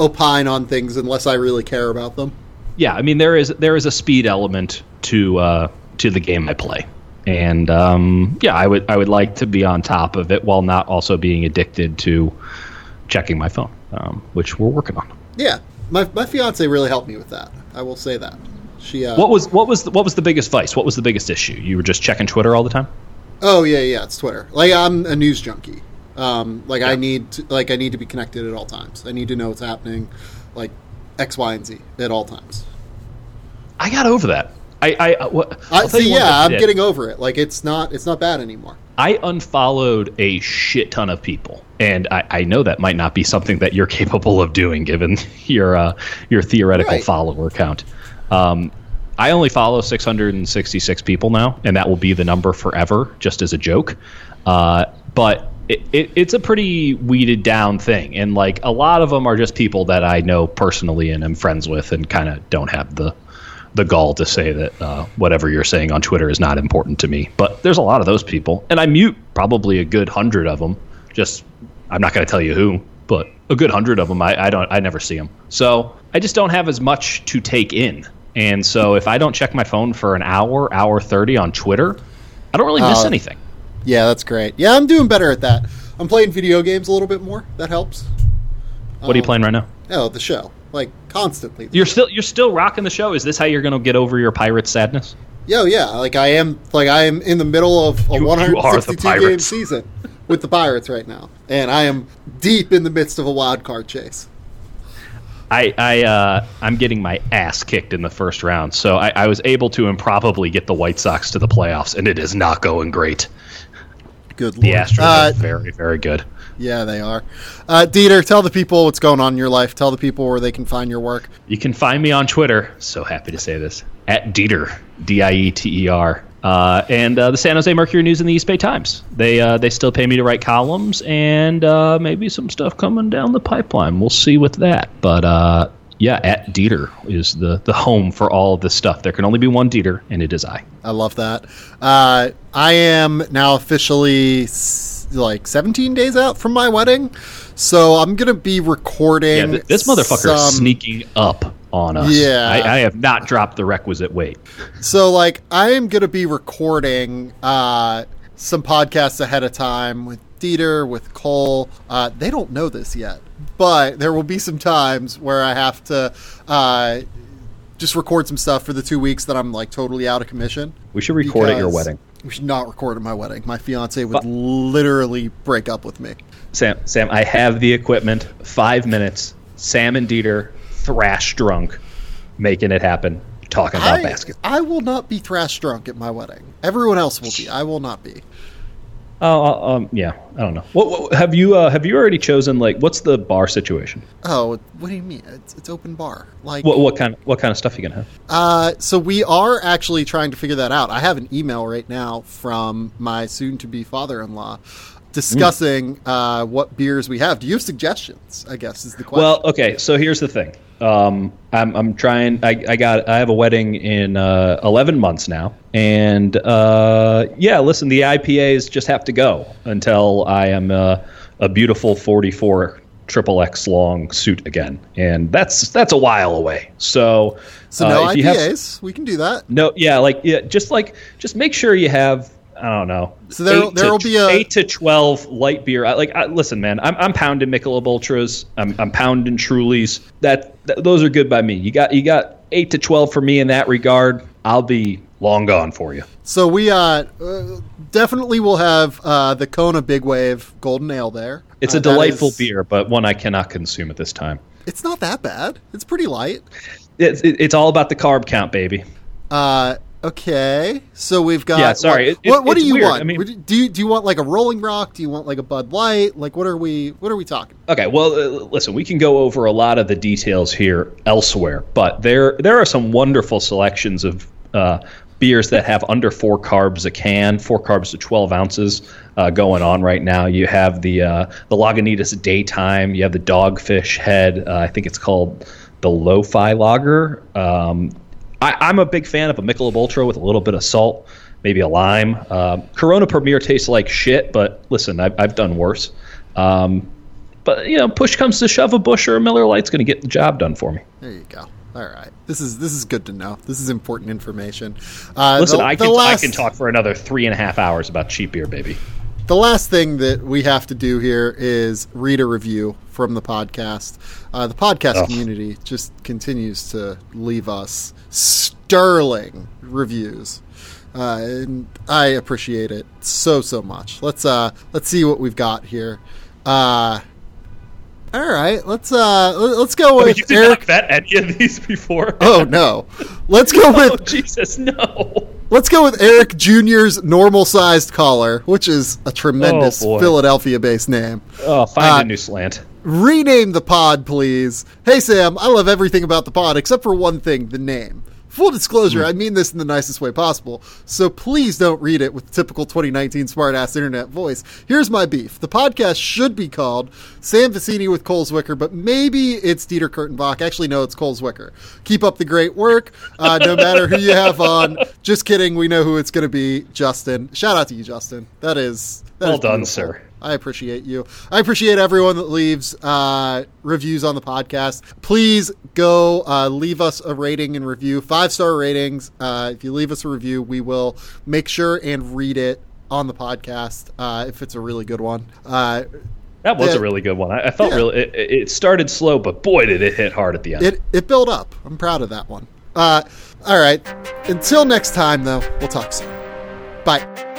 opine on things unless I really care about them. yeah, I mean there is there is a speed element to uh, to the game I play, and um, yeah, I would I would like to be on top of it while not also being addicted to checking my phone, um, which we're working on. Yeah, my my fiance really helped me with that. I will say that. She uh, What was what was the, what was the biggest vice? What was the biggest issue? You were just checking Twitter all the time. Oh yeah, yeah, it's Twitter. Like I'm a news junkie. Um, like I need to, like I need to be connected at all times. I need to know what's happening, like X, Y, and Z at all times. I got over that. I I, uh, what, I see. Yeah, I'm did. getting over it. Like it's not it's not bad anymore. I unfollowed a shit ton of people, and I, I know that might not be something that you're capable of doing given your uh, your theoretical Right. follower count. Um, I only follow 666 people now, and that will be the number forever, just as a joke. Uh, but it, it, it's a pretty weeded down thing, and like a lot of them are just people that I know personally and am friends with, and kind of don't have the the gall to say that uh, whatever you're saying on Twitter is not important to me. But there's a lot of those people, and I mute probably a good hundred of them. Just I'm not going to tell you who, but a good hundred of them. I, I don't. I never see them. So I just don't have as much to take in. And so if I don't check my phone for an hour, hour thirty on Twitter, I don't really miss Uh, anything. Yeah, that's great. Yeah, I'm doing better at that. I'm playing video games a little bit more. That helps. What are you playing right now? Oh, the show, like constantly. You're still you're still rocking the show. Is this how you're going to get over your pirate sadness? Yo, yeah, like I am, like I am in the middle of a You- you 162 game season with the Pirates right now, and I am deep in the midst of a wild card chase. I, I uh, I'm getting my ass kicked in the first round, so I, I was able to improbably get the White Sox to the playoffs, and it is not going great. Good The lord. Astros Uh, are very, very good. Yeah, they are. Uh, Dieter, tell the people what's going on in your life. Tell the people where they can find your work. You can find me on Twitter. So happy to say this at Dieter, D I E T E R, uh, and uh, the San Jose Mercury News and the East Bay Times. They uh, they still pay me to write columns, and uh, maybe some stuff coming down the pipeline. We'll see with that, but. Uh, yeah, at Dieter is the, the home for all of this stuff. There can only be one Dieter, and it is I. I love that. Uh, I am now officially like 17 days out from my wedding, so I'm gonna be recording. Yeah, th- this motherfucker is some- sneaking up on us. Yeah. I, I have not dropped the requisite weight. So like I am gonna be recording uh, some podcasts ahead of time with Dieter, with Cole. Uh, they don't know this yet, but there will be some times where I have to uh, just record some stuff for the two weeks that I'm like totally out of commission. We should record at your wedding. We should not record at my wedding. My fiance would literally break up with me. Sam, Sam, I have the equipment. Five minutes. Sam and Dieter, thrash drunk, making it happen, talking about I, basketball. I will not be thrash drunk at my wedding. Everyone else will be. I will not be. Oh, uh, um, yeah. I don't know. What, what have you uh, have you already chosen? Like, what's the bar situation? Oh, what do you mean? It's, it's open bar. Like, What what kind what kind of stuff you gonna have? uh, so we are actually trying to figure that out. I have an email right now from my soon-to-be father-in-law discussing uh, what beers we have. Do you have suggestions? I guess is the question. Well, okay. So here's the thing. Um, I'm I'm trying. I, I got. I have a wedding in uh, 11 months now, and uh, yeah. Listen, the IPAs just have to go until I am uh, a beautiful 44 triple X long suit again, and that's that's a while away. So, so no uh, if have- IPAs. we can do that. no, yeah, like yeah, just like just make sure you have. I don't know. So there, there will be a- eight to twelve light beer. I, like, I, listen, man, I'm, I'm pounding Michelob Ultras. I'm, I'm pounding Trulies. That, that those are good by me. You got you got eight to twelve for me in that regard. I'll be long gone for you. So we uh, uh, definitely will have uh, the Kona Big Wave Golden Ale there. It's Uh, a delightful is- beer, but one I cannot consume at this time. It's not that bad. It's pretty light. It's, it's all about the carb count, baby. Uh, okay, so we've got. Yeah, sorry, What, it- what, what do you weird. want? I mean- do you do you want like a Rolling Rock? Do you want like a Bud Light? Like what are we what are we talking? Okay, well, uh, listen, we can go over a lot of the details here elsewhere, but there there are some wonderful selections of uh, beers that have under four carbs a can, four carbs to twelve ounces uh, going on right now. You have the uh, the Lagunitas Daytime, you have the Dogfish Head. Uh, I think it's called the Lo-Fi Lager. Um, I, I'm a big fan of a Michelob Ultra with a little bit of salt, maybe a lime. Um, Corona Premier tastes like shit, but listen, I've, I've done worse. Um, but you know, push comes to shove, a Busch or a Miller Lite's going to get the job done for me. There you go. All right, this is this is good to know. This is important information. Uh, Listen, the- I can last- I can talk for another three and a half hours about cheap beer, baby. The last thing that we have to do here is read a review from the podcast. Uh, the podcast community just continues to leave us sterling reviews. Uh, and I appreciate it so so much. Let's uh let's see what we've got here. Uh, all right, let's uh let- let's go Wait, with you did Eric. not vet any of these before? Oh no, let's go Oh, with Jesus, no. Let's go with Eric Jr.'s normal sized collar, which is a tremendous Oh. Philadelphia based name. Oh, find Uh, a new slant. Rename the pod, please. Hey, Sam, I love everything about the pod except for one thing the name. Full disclosure, I mean this in the nicest way possible, so please don't read it with typical 2019 smartass internet voice. Here's my beef. The podcast should be called Sam Vecenie with Cole Zwicker, but maybe it's Dieter Kurtenbach. Actually, no, it's Cole Zwicker. Keep up the great work. Uh, no matter who you have on. Just kidding. We know who it's going to be. Justin. Shout out to you, Justin. That is. that Well is done, beautiful. sir. I appreciate you. I appreciate everyone that leaves uh, reviews on the podcast. Please go uh, leave us a rating and review, five star ratings. Uh, if you leave us a review, we will make sure and read it on the podcast uh, if it's a really good one. Uh, That was yeah. a really good one. I, I felt Yeah. really. It, it started slow, but boy, did it hit hard at the end. it it built up. I'm proud of that one. Uh, all right. Until next time, though, we'll talk soon. Bye.